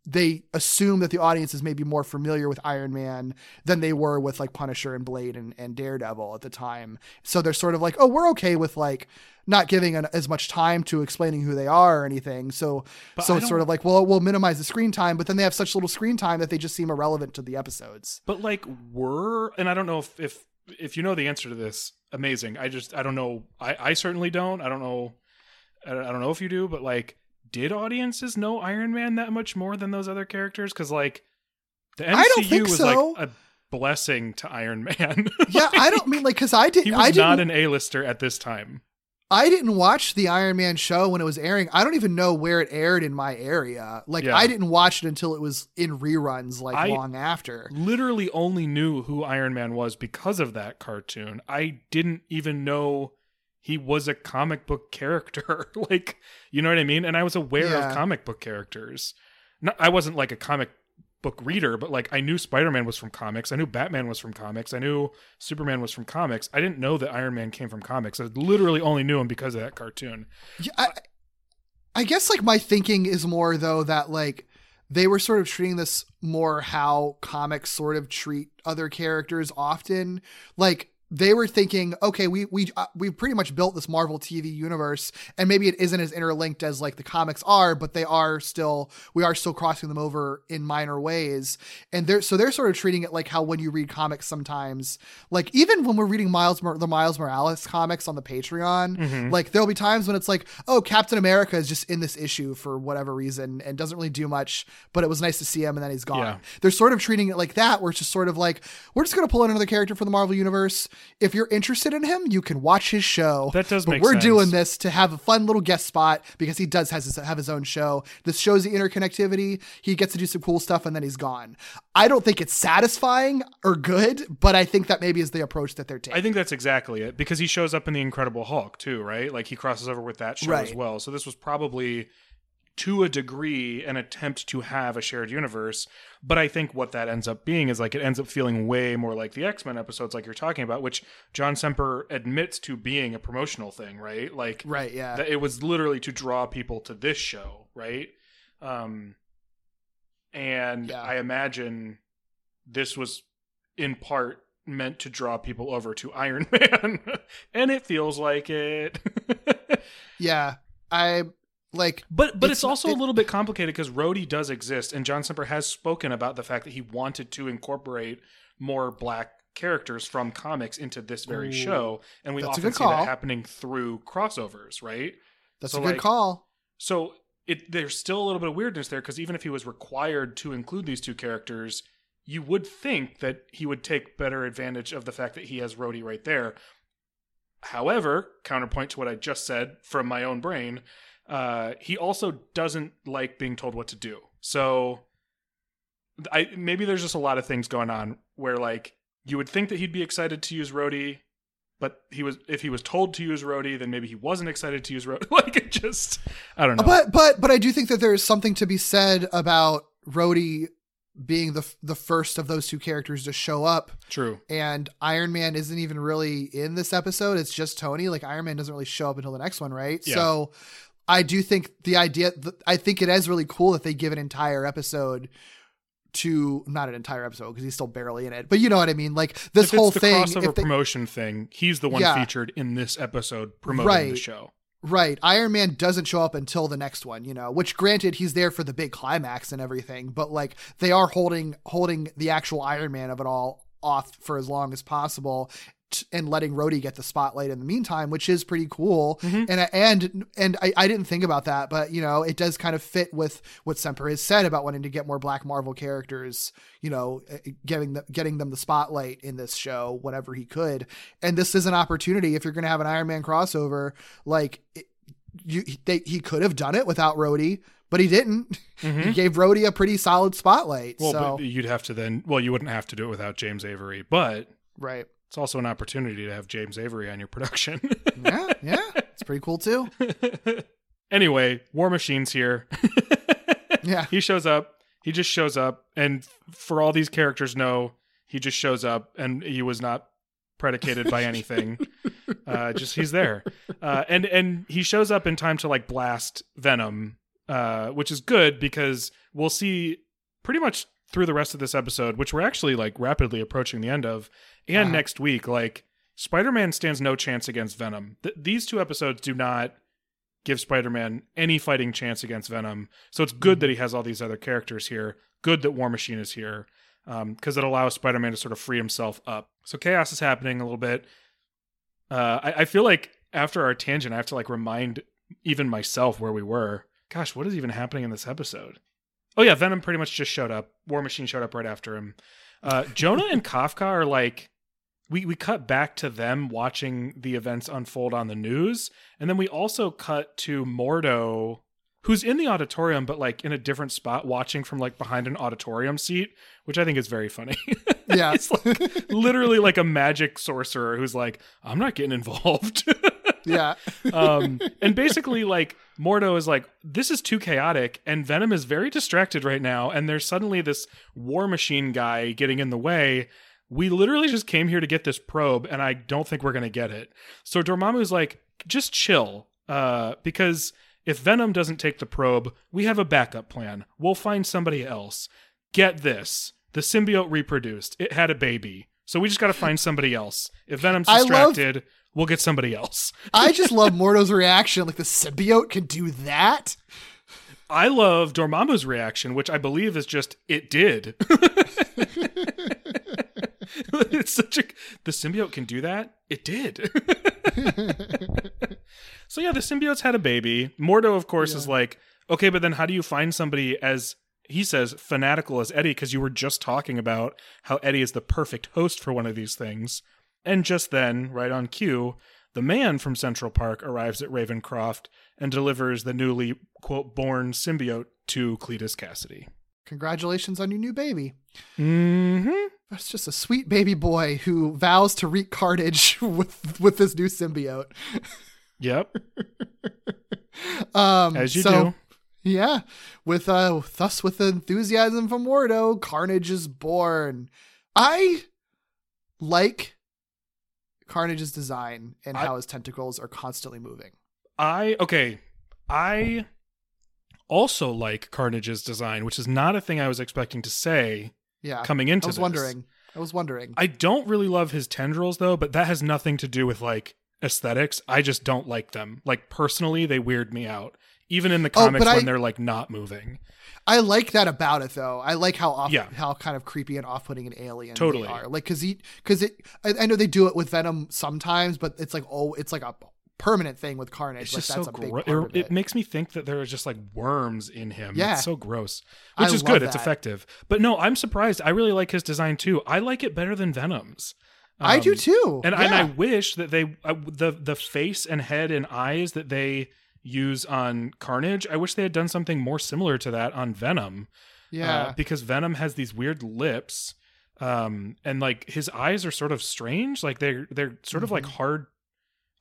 they assume that the audience is maybe more familiar with Iron Man than they were with like Punisher and Blade and, and Daredevil at the time. So they're sort of like, oh, we're okay with like not giving an, as much time to explaining who they are or anything. So But so it's sort of like, well, we'll minimize the screen time, but then they have such little screen time that they just seem irrelevant to the episodes. But like, were and I don't know if if if you know the answer to this, amazing. I just I don't know. I I certainly don't. I don't know. I don't know if you do, but like, did audiences know Iron Man that much more than those other characters? Because like, the MCU I was so. like a blessing to Iron Man. Yeah, I don't mean like because I did he I was didn't not an A-lister at this time. I didn't watch the Iron Man show when it was airing. I don't even know where it aired in my area. Like Yeah. I didn't watch it until it was in reruns like I- long after. literally only knew who Iron Man was because of that cartoon. I didn't even know he was a comic book character. like, you know what I mean? And I was aware Yeah. of comic book characters. No, I wasn't like a comic book reader, but like I knew Spider-Man was from comics. I knew Batman was from comics. I knew Superman was from comics. I didn't know that Iron Man came from comics. I literally only knew him because of that cartoon. Yeah, I, I guess like my thinking is more though that like they were sort of treating this more how comics sort of treat other characters often. Like they were thinking, okay, we we uh, we've pretty much built this Marvel TV universe, and maybe it isn't as interlinked as like the comics are, but they are still we are still crossing them over in minor ways, and they're so they're sort of treating it like how when you read comics sometimes, like even when we're reading Miles Mor- the Miles Morales comics on the Patreon, like there'll be times when it's like, oh, Captain America is just in this issue for whatever reason and doesn't really do much, but it was nice to see him and then he's gone. Yeah. They're sort of treating it like that, where it's just sort of like, we're just going to pull in another character from the Marvel Universe. If you're interested in him, you can watch his show. That does but make we're sense. doing this to have a fun little guest spot because he does has his, have his own show. This shows the interconnectivity. He gets to do some cool stuff and then he's gone. I don't think it's satisfying or good, but I think that maybe is the approach that they're taking. I think that's exactly it because he shows up in the Incredible Hulk too, right? Like he crosses over with that show as well. So this was probably to a degree an attempt to have a shared universe, but I think what that ends up being is like it ends up feeling way more like the X-Men episodes like you're talking about, which John Semper admits to being a promotional thing, right? Like right. Yeah. that it was literally to draw people to this show, right? Um and Yeah. I imagine this was in part meant to draw people over to Iron Man, and it feels like it. Yeah, I like. But but it's, It's- also it- a little bit complicated because Rhodey does exist, and John Semper has spoken about the fact that he wanted to incorporate more black characters from comics into this very Ooh, show, and we often see that happening through crossovers, right? That's So, a good like, call. So it there's still a little bit of weirdness there because even if he was required to include these two characters, you would think that he would take better advantage of the fact that he has Rhodey right there. However, counterpoint to what I just said from my own brain, uh, he also doesn't like being told what to do. So I maybe there's just a lot of things going on where like you would think that he'd be excited to use Rhodey, but he was if he was told to use Rhodey, then maybe he wasn't excited to use Rhodey. like it just I don't know. But but but I do think that there's something to be said about Rhodey being the the first of those two characters to show up True. and Iron Man isn't even really in this episode. It's just Tony. Like Iron Man doesn't really show up until the next one, right? Yeah. So I do think the idea. I think it is really cool that they give an entire episode to not an entire episode because he's still barely in it, but you know what I mean. Like this whole the thing. crossover if they- promotion thing, he's the one Yeah. featured in this episode promoting the show. Right. Iron Man doesn't show up until the next one, you know, which granted he's there for the big climax and everything, but like they are holding holding the actual Iron Man of it all off for as long as possible and letting Rhodey get the spotlight in the meantime, which is pretty cool. Mm-hmm. And I- and and I, I didn't think about that, but you know, it does kind of fit with what Semper has said about wanting to get more Black Marvel characters, you know, eh, eh getting the, getting them the spotlight in this show whenever he could. And this is an opportunity if you're going to have an Iron Man crossover, like it, you they, he could have done it without Rhodey, but he didn't. He mm-hmm. gave Rhodey a pretty solid spotlight. Well, so but you'd have to then. Well, you wouldn't have to do it without James Avery, but right. It's also an opportunity to have James Avery on your production. Yeah, yeah. It's pretty cool too. anyway, War Machine's here. Yeah. he shows up. He just shows up, and for all these characters know, he just shows up, and he was not predicated by anything. uh, just he's there, uh, and and he shows up in time to like blast Venom, uh, which is good because we'll see pretty much through the rest of this episode, which we're actually like rapidly approaching the end of, and Uh-huh. next week, like Spider-Man stands no chance against Venom. Th- these two episodes do not give Spider-Man any fighting chance against Venom. So it's good that he has all these other characters here. Good that War Machine is here because it allows Spider-Man to sort of free himself up. So chaos is happening a little bit. Uh, I, I feel like after our tangent, I have to like remind even myself where we were. Gosh, what is even happening in this episode? Oh yeah, Venom pretty much just showed up. War Machine showed up right after him. Uh, Jonah and Kafka are like we we cut back to them watching the events unfold on the news, and then we also cut to Mordo, who's in the auditorium but like in a different spot, watching from like behind an auditorium seat, which I think is very funny. Yeah. it's like literally like a magic sorcerer who's like, I'm not getting involved. Yeah. um, and basically, like Mordo is like, this is too chaotic, and Venom is very distracted right now, and there's suddenly this War Machine guy getting in the way. We literally just came here to get this probe, and I don't think we're gonna get it. So Dormammu's like, just chill, uh, because if Venom doesn't take the probe, we have a backup plan. We'll find somebody else. Get this: the symbiote reproduced. It had a baby. So we just got to find somebody else. If Venom's I love- distracted, we'll get somebody else. I just love Mordo's reaction. Like the symbiote can do that. I love Dormammu's reaction, which I believe is just it did. it's such a the symbiote can do that. It did. so yeah, the symbiote's had a baby. Mordo, of course, is like, okay, but then how do you find somebody as he says fanatical as Eddie? Because you were just talking about how Eddie is the perfect host for one of these things. And just then, right on cue, the man from Central Park arrives at Ravencroft and delivers the newly quote born symbiote to Cletus Kasady. Congratulations on your new baby. Mm-hmm. That's just a sweet baby boy who vows to wreak carnage with with this new symbiote. Yep. Um, As you so, do. Yeah, with uh, thus with the enthusiasm from Mordo, Carnage is born. I like Carnage's design and I- how his tentacles are constantly moving. I okay. I also like Carnage's design, which is not a thing I was expecting to say Yeah, coming into I was this. wondering. I was wondering. I don't really love his tendrils though, but that has nothing to do with like aesthetics. I just don't like them. Like personally, they weird me out. Even in the Oh, comics but when I- they're like not moving. I like that about it though. I like how off, Yeah. how kind of creepy and off-putting and alien Totally. they are. Like because he because it I, I know they do it with Venom sometimes, but it's like oh it's like a permanent thing with Carnage. It's like just that's so a gross. It, it it. makes me think that there are just like worms in him. Yeah. It's so gross. I Which is love good. It's effective. But no, I'm surprised. I really like his design too. I like it better than Venom's. I do Um, too. And, and I wish that they uh, the the face and head and eyes that they use on Carnage. I wish they had done something more similar to that on Venom. yeah. Uh, because Venom has these weird lips, um, and like his eyes are sort of strange. Like they're they're sort of like Mm-hmm. hard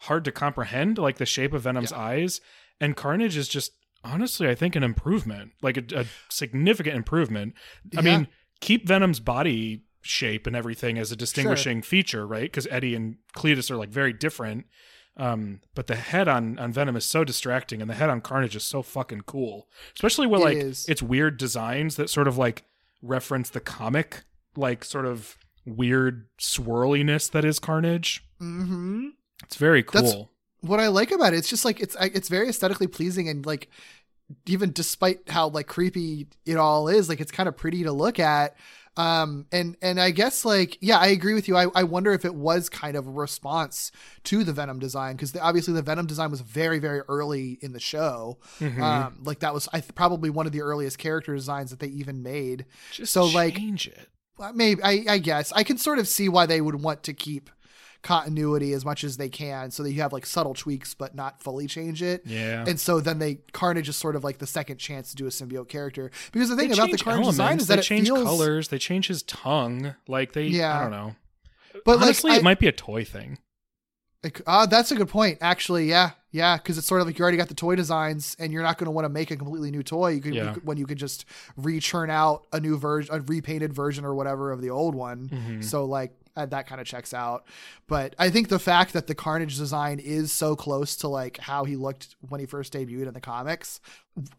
hard to comprehend, like the shape of Venom's eyes. And Carnage is just honestly, I think, an improvement, like a, a significant improvement. I Yeah. mean, keep Venom's body shape and everything as a distinguishing feature, right? Because Eddie and Cletus are like very different. Um, but the head on on Venom is so distracting, and the head on Carnage is so fucking cool. Especially with It like is. it's weird designs that sort of like reference the comic, like sort of weird swirliness that is Carnage. mm-hmm. It's very That's- cool. what I like about it, it's just like it's it's very aesthetically pleasing and like even despite how like creepy it all is, like it's kind of pretty to look at. Um and and I guess like yeah, I agree with you. I, I wonder if it was kind of a response to the Venom design because obviously the Venom design was very very early in the show. Mm-hmm. Um like that was I th- probably one of the earliest character designs that they even made. Just so like change it. maybe I, I guess I can sort of see why they would want to keep continuity as much as they can so that you have like subtle tweaks but not fully change it Yeah. and so then they carnage is sort of like the second chance to do a symbiote character because the thing They about the carnage design is that they it change feels colors, they change his tongue. Like they, Yeah. I don't know. but Honestly, like it might be a toy thing. Like, uh, that's a good point. Actually, yeah, yeah, because it's sort of like you already got the toy designs, and you're not going to want to make a completely new toy. You could Yeah. when you could just re-churn out a new version, a repainted version or whatever of the old one. Mm-hmm. So like uh, that kind of checks out. But I think the fact that the Carnage design is so close to like how he looked when he first debuted in the comics,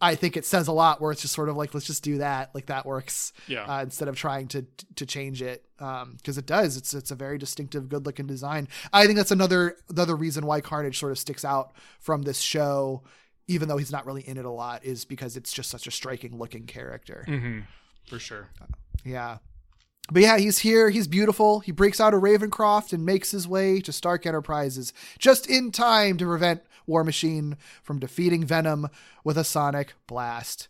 I think it says a lot. Where it's just sort of like let's just do that, like that works Yeah. uh, instead of trying to to change it because it does it's it's a very distinctive good looking design i think that's another another reason why carnage sort of sticks out from this show even though he's not really in it a lot is because it's just such a striking looking character Mm-hmm. For sure. yeah but yeah he's here he's beautiful he breaks out of ravencroft and makes his way to stark enterprises just in time to prevent war machine from defeating venom with a sonic blast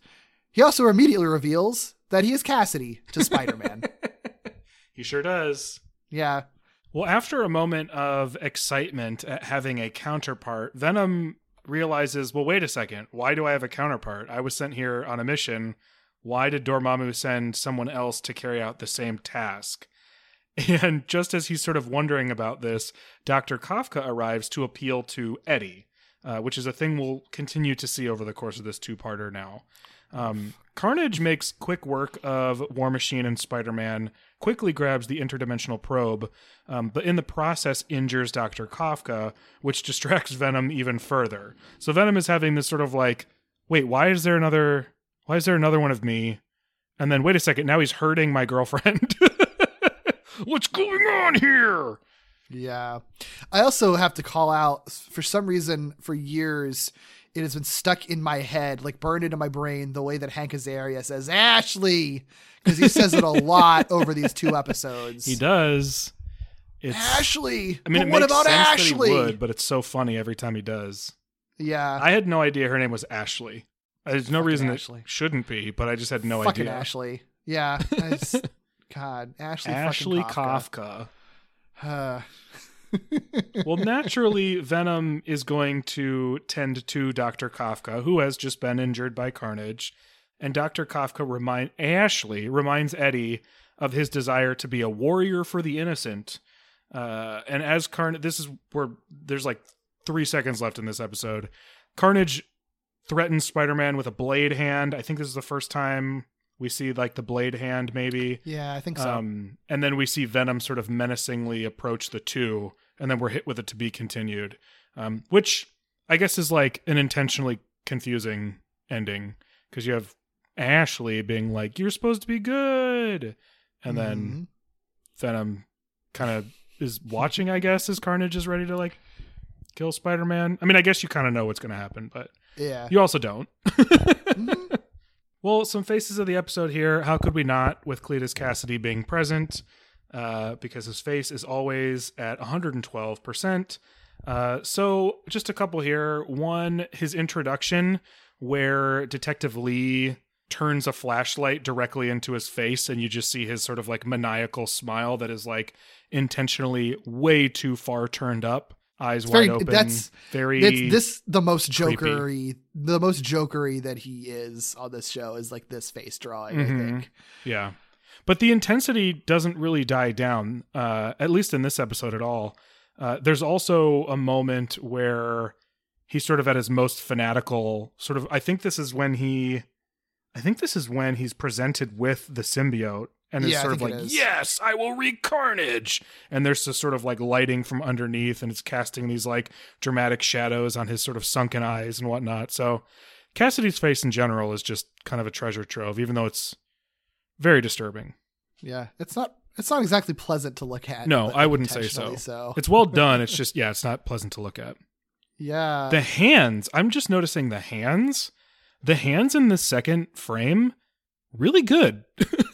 he also immediately reveals that he is kasady to spider-man He sure does. yeah Well, after a moment of excitement at having a counterpart, Venom realizes, well, wait a second. Why do I have a counterpart? I was sent here on a mission. Why did Dormammu send someone else to carry out the same task? And just as he's sort of wondering about this, Dr. Kafka arrives to appeal to Eddie, uh, which is a thing we'll continue to see over the course of this two parter now. Um, Carnage makes quick work of War Machine and Spider Man, quickly grabs the interdimensional probe, um, but in the process injures Dr. Kafka, which distracts Venom even further. So Venom is having this sort of like, wait, why is there another? Why is there another one of me? And then wait a second, now he's hurting my girlfriend. What's going on here? Yeah. I also have to call out for some reason for years it has been stuck in my head, like burned into my brain, the way that Hank Azaria says Ashley, because he says it a lot over these two episodes. He does. It's, Ashley. I mean, what makes about Ashley? would, but it's so funny every time he does. yeah. I had no idea her name was Ashley. There's no Fucking reason Ashley. it shouldn't be, but I just had no fucking idea. Ashley. Yeah. I just- God, Ashley. fucking Ashley Kafka. Kafka. Uh, Well, naturally, Venom is going to tend to Dr. Kafka, who has just been injured by Carnage. And Dr. Kafka remind Ashley reminds Eddie of his desire to be a warrior for the innocent. Uh, and as Carnage, this is where there's like three seconds left in this episode. Carnage threatens Spider-Man with a blade hand. I think this is the first time we see like the blade hand, maybe. yeah, I think so. Um, and then we see Venom sort of menacingly approach the two, and then we're hit with it to be continued, um, which I guess is like an intentionally confusing ending because you have Ashley being like, "You're supposed to be good," and then Mhm. Venom kind of is watching, I guess, as Carnage is ready to like kill Spider Man. I mean, I guess you kind of know what's going to happen, but Yeah. you also don't. well, some faces of the episode here. How could we not with Cletus Kasady being present? Uh, because his face is always at 112%. Uh, so, just a couple here. One, his introduction, where Detective Lee turns a flashlight directly into his face, and you just see his sort of like maniacal smile that is like intentionally way too far turned up, eyes wide very- open. that's- very. It's this the most creepy. jokery, the most jokery that he is on this show is like this face drawing. I Mhm. think. Yeah. But the intensity doesn't really die down, uh, at least in this episode at all. Uh, there's also a moment where he's sort of at his most fanatical sort of I think this is when he I think this is when he's presented with the symbiote and is Yeah, sort of like. Yes, I will wreak carnage. And there's this sort of like lighting from underneath and it's casting these like dramatic shadows on his sort of sunken eyes and whatnot. So Kasady's face in general is just kind of a treasure trove, even though it's very disturbing. Yeah, it's not. It's not exactly pleasant to look at. No, I wouldn't say so. So It's well done. It's just yeah, it's not pleasant to look at. yeah, The hands, I'm just noticing the hands. The hands in the second frame really good.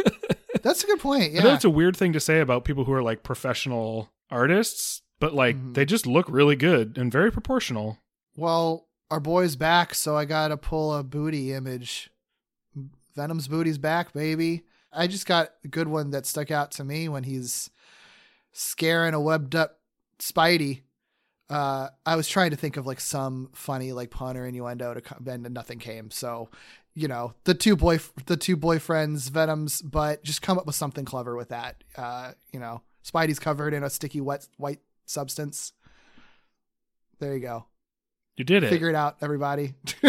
that's a good point. Yeah, it's a weird thing to say about people who are like professional artists, but like Mhm. they just look really good and very proportional. well, our boy's back, so I gotta pull a booty image. Venom's booty's back, baby. I just got a good one that stuck out to me when he's scaring a webbed up Spidey. Uh, I was trying to think of like some funny like pun or innuendo to come, and nothing came. So, you know, the two boy the two boyfriends, Venoms, but just come up with something clever with that. Uh, you know, Spidey's covered in a sticky wet white substance. There you go. You did it. Figure it out, everybody.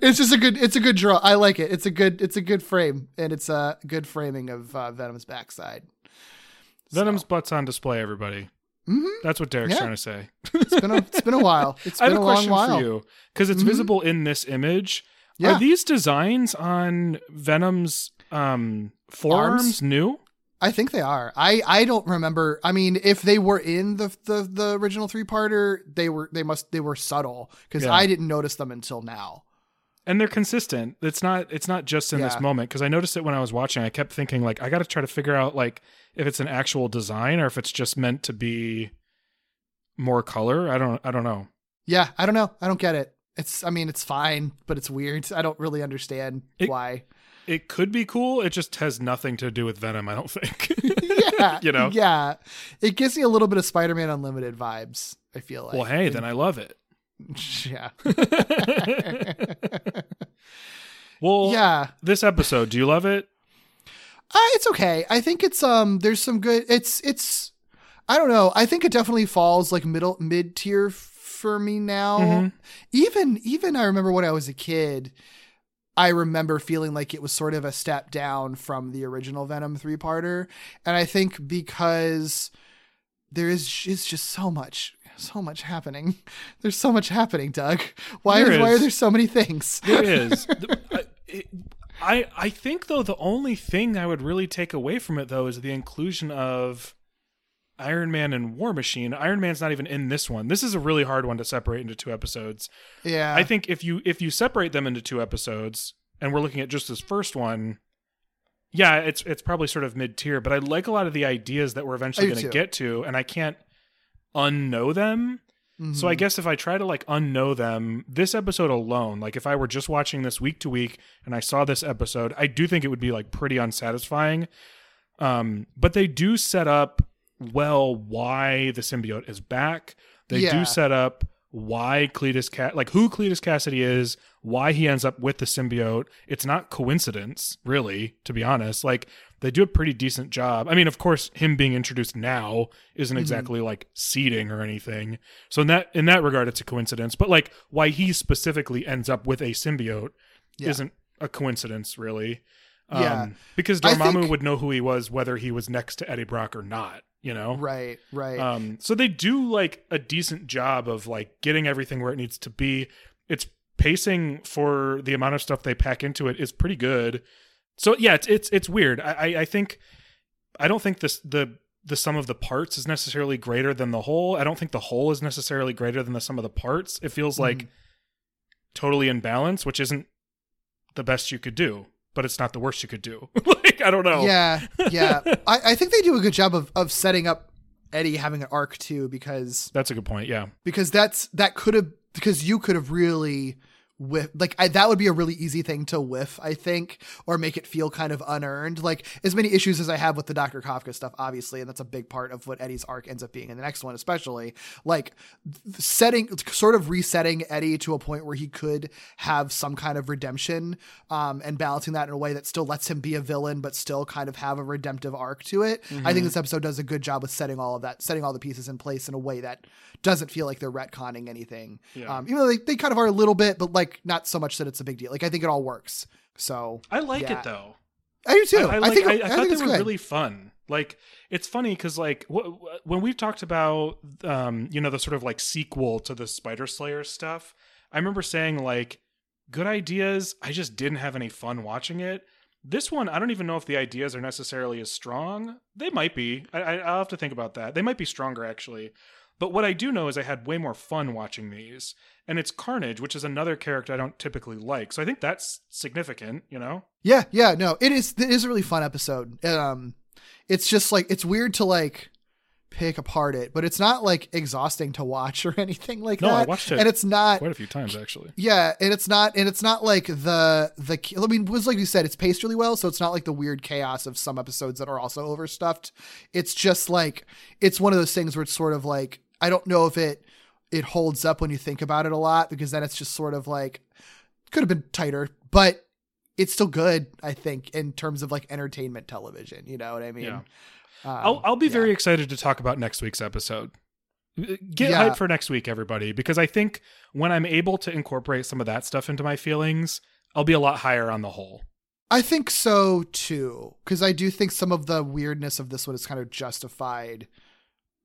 it's just a good. It's a good draw. I like it. It's a good. It's a good frame, and it's a good framing of uh, Venom's backside. Venom's butts on display, everybody. Mhm. That's what Derek's Yeah. trying to say. It's been a. It's been a while. It's I been have a, a long question while. for you because it's Mhm. visible in this image. Yeah. Are these designs on Venom's um, forearms Arms? new? I think they are. I I don't remember. I mean, if they were in the the, the original three parter, they were they must they were subtle because Yeah. I didn't notice them until now. And they're consistent. It's not it's not just in this moment because I noticed it when I was watching. I kept thinking like I got to try to figure out like if it's an actual design or if it's just meant to be more color. I don't I don't know. Yeah, I don't know. I don't get it. It's. I mean, it's fine, but it's weird. I don't really understand It- why. It could be cool. It just has nothing to do with Venom. I don't think. yeah, You know? yeah. It gives me a little bit of Spider-Man Unlimited vibes. I feel like. well, hey, then I love it. yeah, Well, yeah. This episode, do you love it? Uh, it's okay. I think it's um. There's some good. It's it's. I don't know. I think it definitely falls like middle mid tier for me now. Mhm. Even even I remember when I was a kid. I remember feeling like it was sort of a step down from the original Venom three parter, and I think because there is is just so much so much happening. There's so much happening, Doug. Why There why are there so many things? There is. I- I I think though the only thing I would really take away from it though is the inclusion of Iron Man and War Machine. Iron Man's not even in this one. This is a really hard one to separate into two episodes. yeah, I think if you if you separate them into two episodes and we're looking at just this first one, yeah, it's it's probably sort of mid tier, but I like a lot of the ideas that we're eventually going to get to, and I can't unknow them. So I Mhm. guess if I try to like unknow them, this episode alone, like if I were just watching this week to week and I saw this episode, I do think it would be like pretty unsatisfying. Um, but they do set up well why the symbiote is back. They Yeah. do set up why Cletus Cat like who Cletus Kasady is, why he ends up with the symbiote. It's not coincidence, really, to be honest. Like they do a pretty decent job. I mean, of course, him being introduced now isn't exactly like seeding or anything. So in that in that regard, it's a coincidence. But like why he specifically ends up with a symbiote Yeah. isn't a coincidence, really. Um, Yeah. because Dormammu think- would know who he was whether he was next to Eddie Brock or not. You know, right, right. um, so they do like a decent job of like getting everything where it needs to be. It's pacing for the amount of stuff they pack into it is pretty good. So yeah, it's it's it's weird. I I, I think I don't think this the the sum of the parts is necessarily greater than the whole. I don't think the whole is necessarily greater than the sum of the parts. It feels like totally in balance, which isn't the best you could do, but it's not the worst you could do. like I don't know. Yeah, yeah. I, I think they do a good job of of setting up Eddie having an arc too, because That's a good point. Yeah. because that's that could have because you could have really whiff like I, that would be a really easy thing to whiff i think or make it feel kind of unearned. Like as many issues as i have with the dr kafka stuff obviously and that's a big part of what eddie's arc ends up being in the next one especially like setting sort of resetting eddie to a point where he could have some kind of redemption um, and balancing that in a way that still lets him be a villain but still kind of have a redemptive arc to it. I think this episode does a good job with setting all of that setting all the pieces in place in a way that doesn't feel like they're retconning anything. Yeah. um, even though they, they kind of are a little bit, but like not so much that it's a big deal. Like I think it all works. So I like Yeah. it though. I do too. I, I, I, like, think I, I, I, thought think they were good. really fun. Like it's funny because like wh- wh- when we've talked about um you know the sort of like sequel to the Spider Slayer stuff, I remember saying like good ideas. I just didn't have any fun watching it. This one, I don't even know if the ideas are necessarily as strong. They might be. I, I, I'll have to think about that. They might be stronger actually. But what I do know is I had way more fun watching these. And it's Carnage, which is another character I don't typically like. So I think that's significant, you know? Yeah, yeah, no, it is. It is a really fun episode. Um, it's just like it's weird to like pick apart it, but it's not like exhausting to watch or anything like No, that. I watched it and it's not. Quite a few times actually. Yeah, and it's not, and it's not like the the. I mean, was like you said, it's paced really well, so it's not like the weird chaos of some episodes that are also overstuffed. It's just like it's one of those things where it's sort of like I don't know if it it holds up when you think about it a lot because then it's just sort of like could have been tighter, but it's still good. I think in terms of like entertainment television. You know what I mean? Yeah. Um, I'll I'll be yeah. very excited to talk about next week's episode. Get Yeah. hyped for next week, everybody, because I think when I'm able to incorporate some of that stuff into my feelings, I'll be a lot higher on the whole. I think so too, because I do think some of the weirdness of this one is kind of justified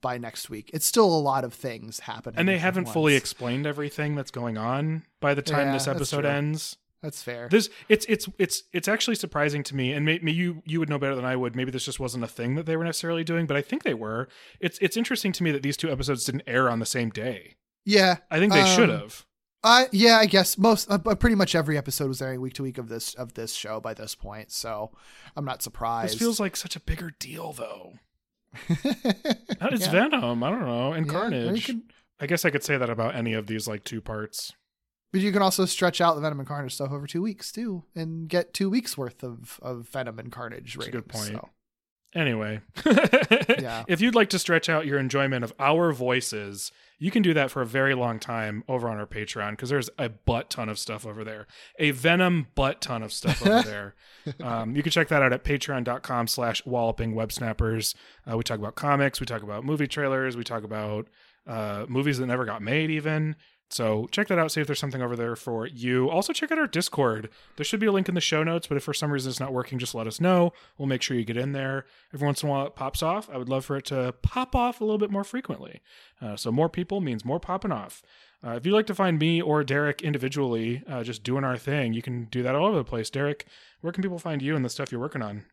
by next week. It's still a lot of things happening, And they haven't fully explained everything that's going on by the time Yeah, this episode true. ends. That's fair. This it's it's it's it's actually surprising to me, and maybe you you would know better than I would. Maybe this just wasn't a thing that they were necessarily doing, but I think they were. It's it's interesting to me that these two episodes didn't air on the same day. yeah, I think they um, should have. I yeah, I guess most, uh, but pretty much every episode was airing week to week of this of this show by this point. So I'm not surprised. This feels like such a bigger deal, though. It's Venom. I don't know, and Carnage. can, I guess I could say that about any of these like two parts. but you can also stretch out the Venom and Carnage stuff over two weeks too, and get two weeks worth of of Venom and Carnage That's a ratings. good point. So. Anyway, Yeah. if you'd like to stretch out your enjoyment of our voices, you can do that for a very long time over on our Patreon because there's a butt ton of stuff over there. A Venom butt ton of stuff over there. Um, you can check that out at patreon.com slash walloping web snappers. Uh, we talk about comics, we talk about movie trailers, we talk about uh, movies that never got made even. So check that out. See if there's something over there for you. Also check out our Discord. There should be a link in the show notes, but if for some reason it's not working, just let us know. We'll make sure you get in there. Every once in a while it pops off. I would love for it to pop off a little bit more frequently. Uh, so more people means more popping off. Uh, if you'd like to find me or Derek individually, uh, just doing our thing, you can do that all over the place. Derek, where can people find you and the stuff you're working on?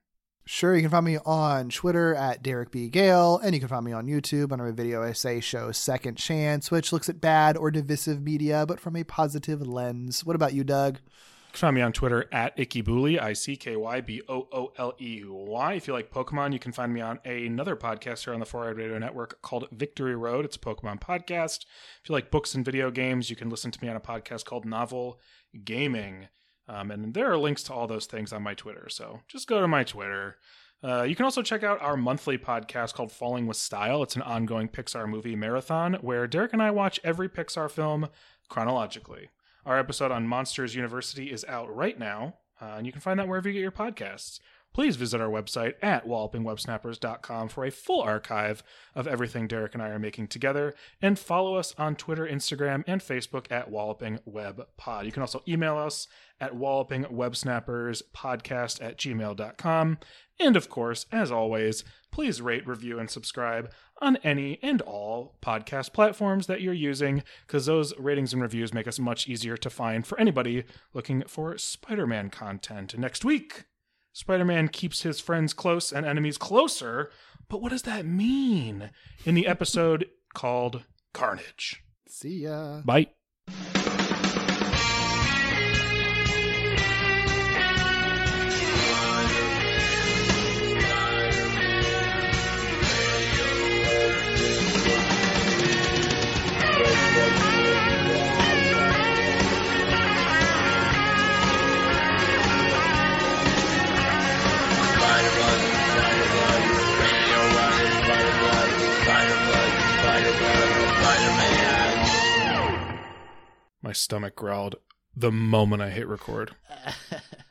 Sure, you can find me on Twitter at Derek B. Gale, and you can find me on YouTube under my video essay show Second Chance, which looks at bad or divisive media, but from a positive lens. What about you, Doug? You can find me on Twitter at Ickybooley, I C K Y B O O L E Y. If you like Pokemon, you can find me on another podcast here on the Four Eyed Radio Network called Victory Road. It's a Pokemon podcast. If you like books and video games, you can listen to me on a podcast called Novel Gaming. Um, and there are links to all those things on my Twitter. So just go to my Twitter. Uh, you can also check out our monthly podcast called Falling with Style. It's an ongoing Pixar movie marathon where Derek and I watch every Pixar film chronologically. Our episode on Monsters University is out right now, uh, and you can find that wherever you get your podcasts. Please visit our website at wallopingwebsnappers.com for a full archive of everything Derek and I are making together, and follow us on Twitter, Instagram, and Facebook at Walloping Web Pod. You can also email us at wallopingwebsnapperspodcast at gmail.com. And of course, as always, please rate, review, and subscribe on any and all podcast platforms that you're using, because those ratings and reviews make us much easier to find for anybody looking for Spider Man content. Next week, Spider Man keeps his friends close and enemies closer But what does that mean in the episode called Carnage? See ya. Bye. My stomach growled the moment I hit record.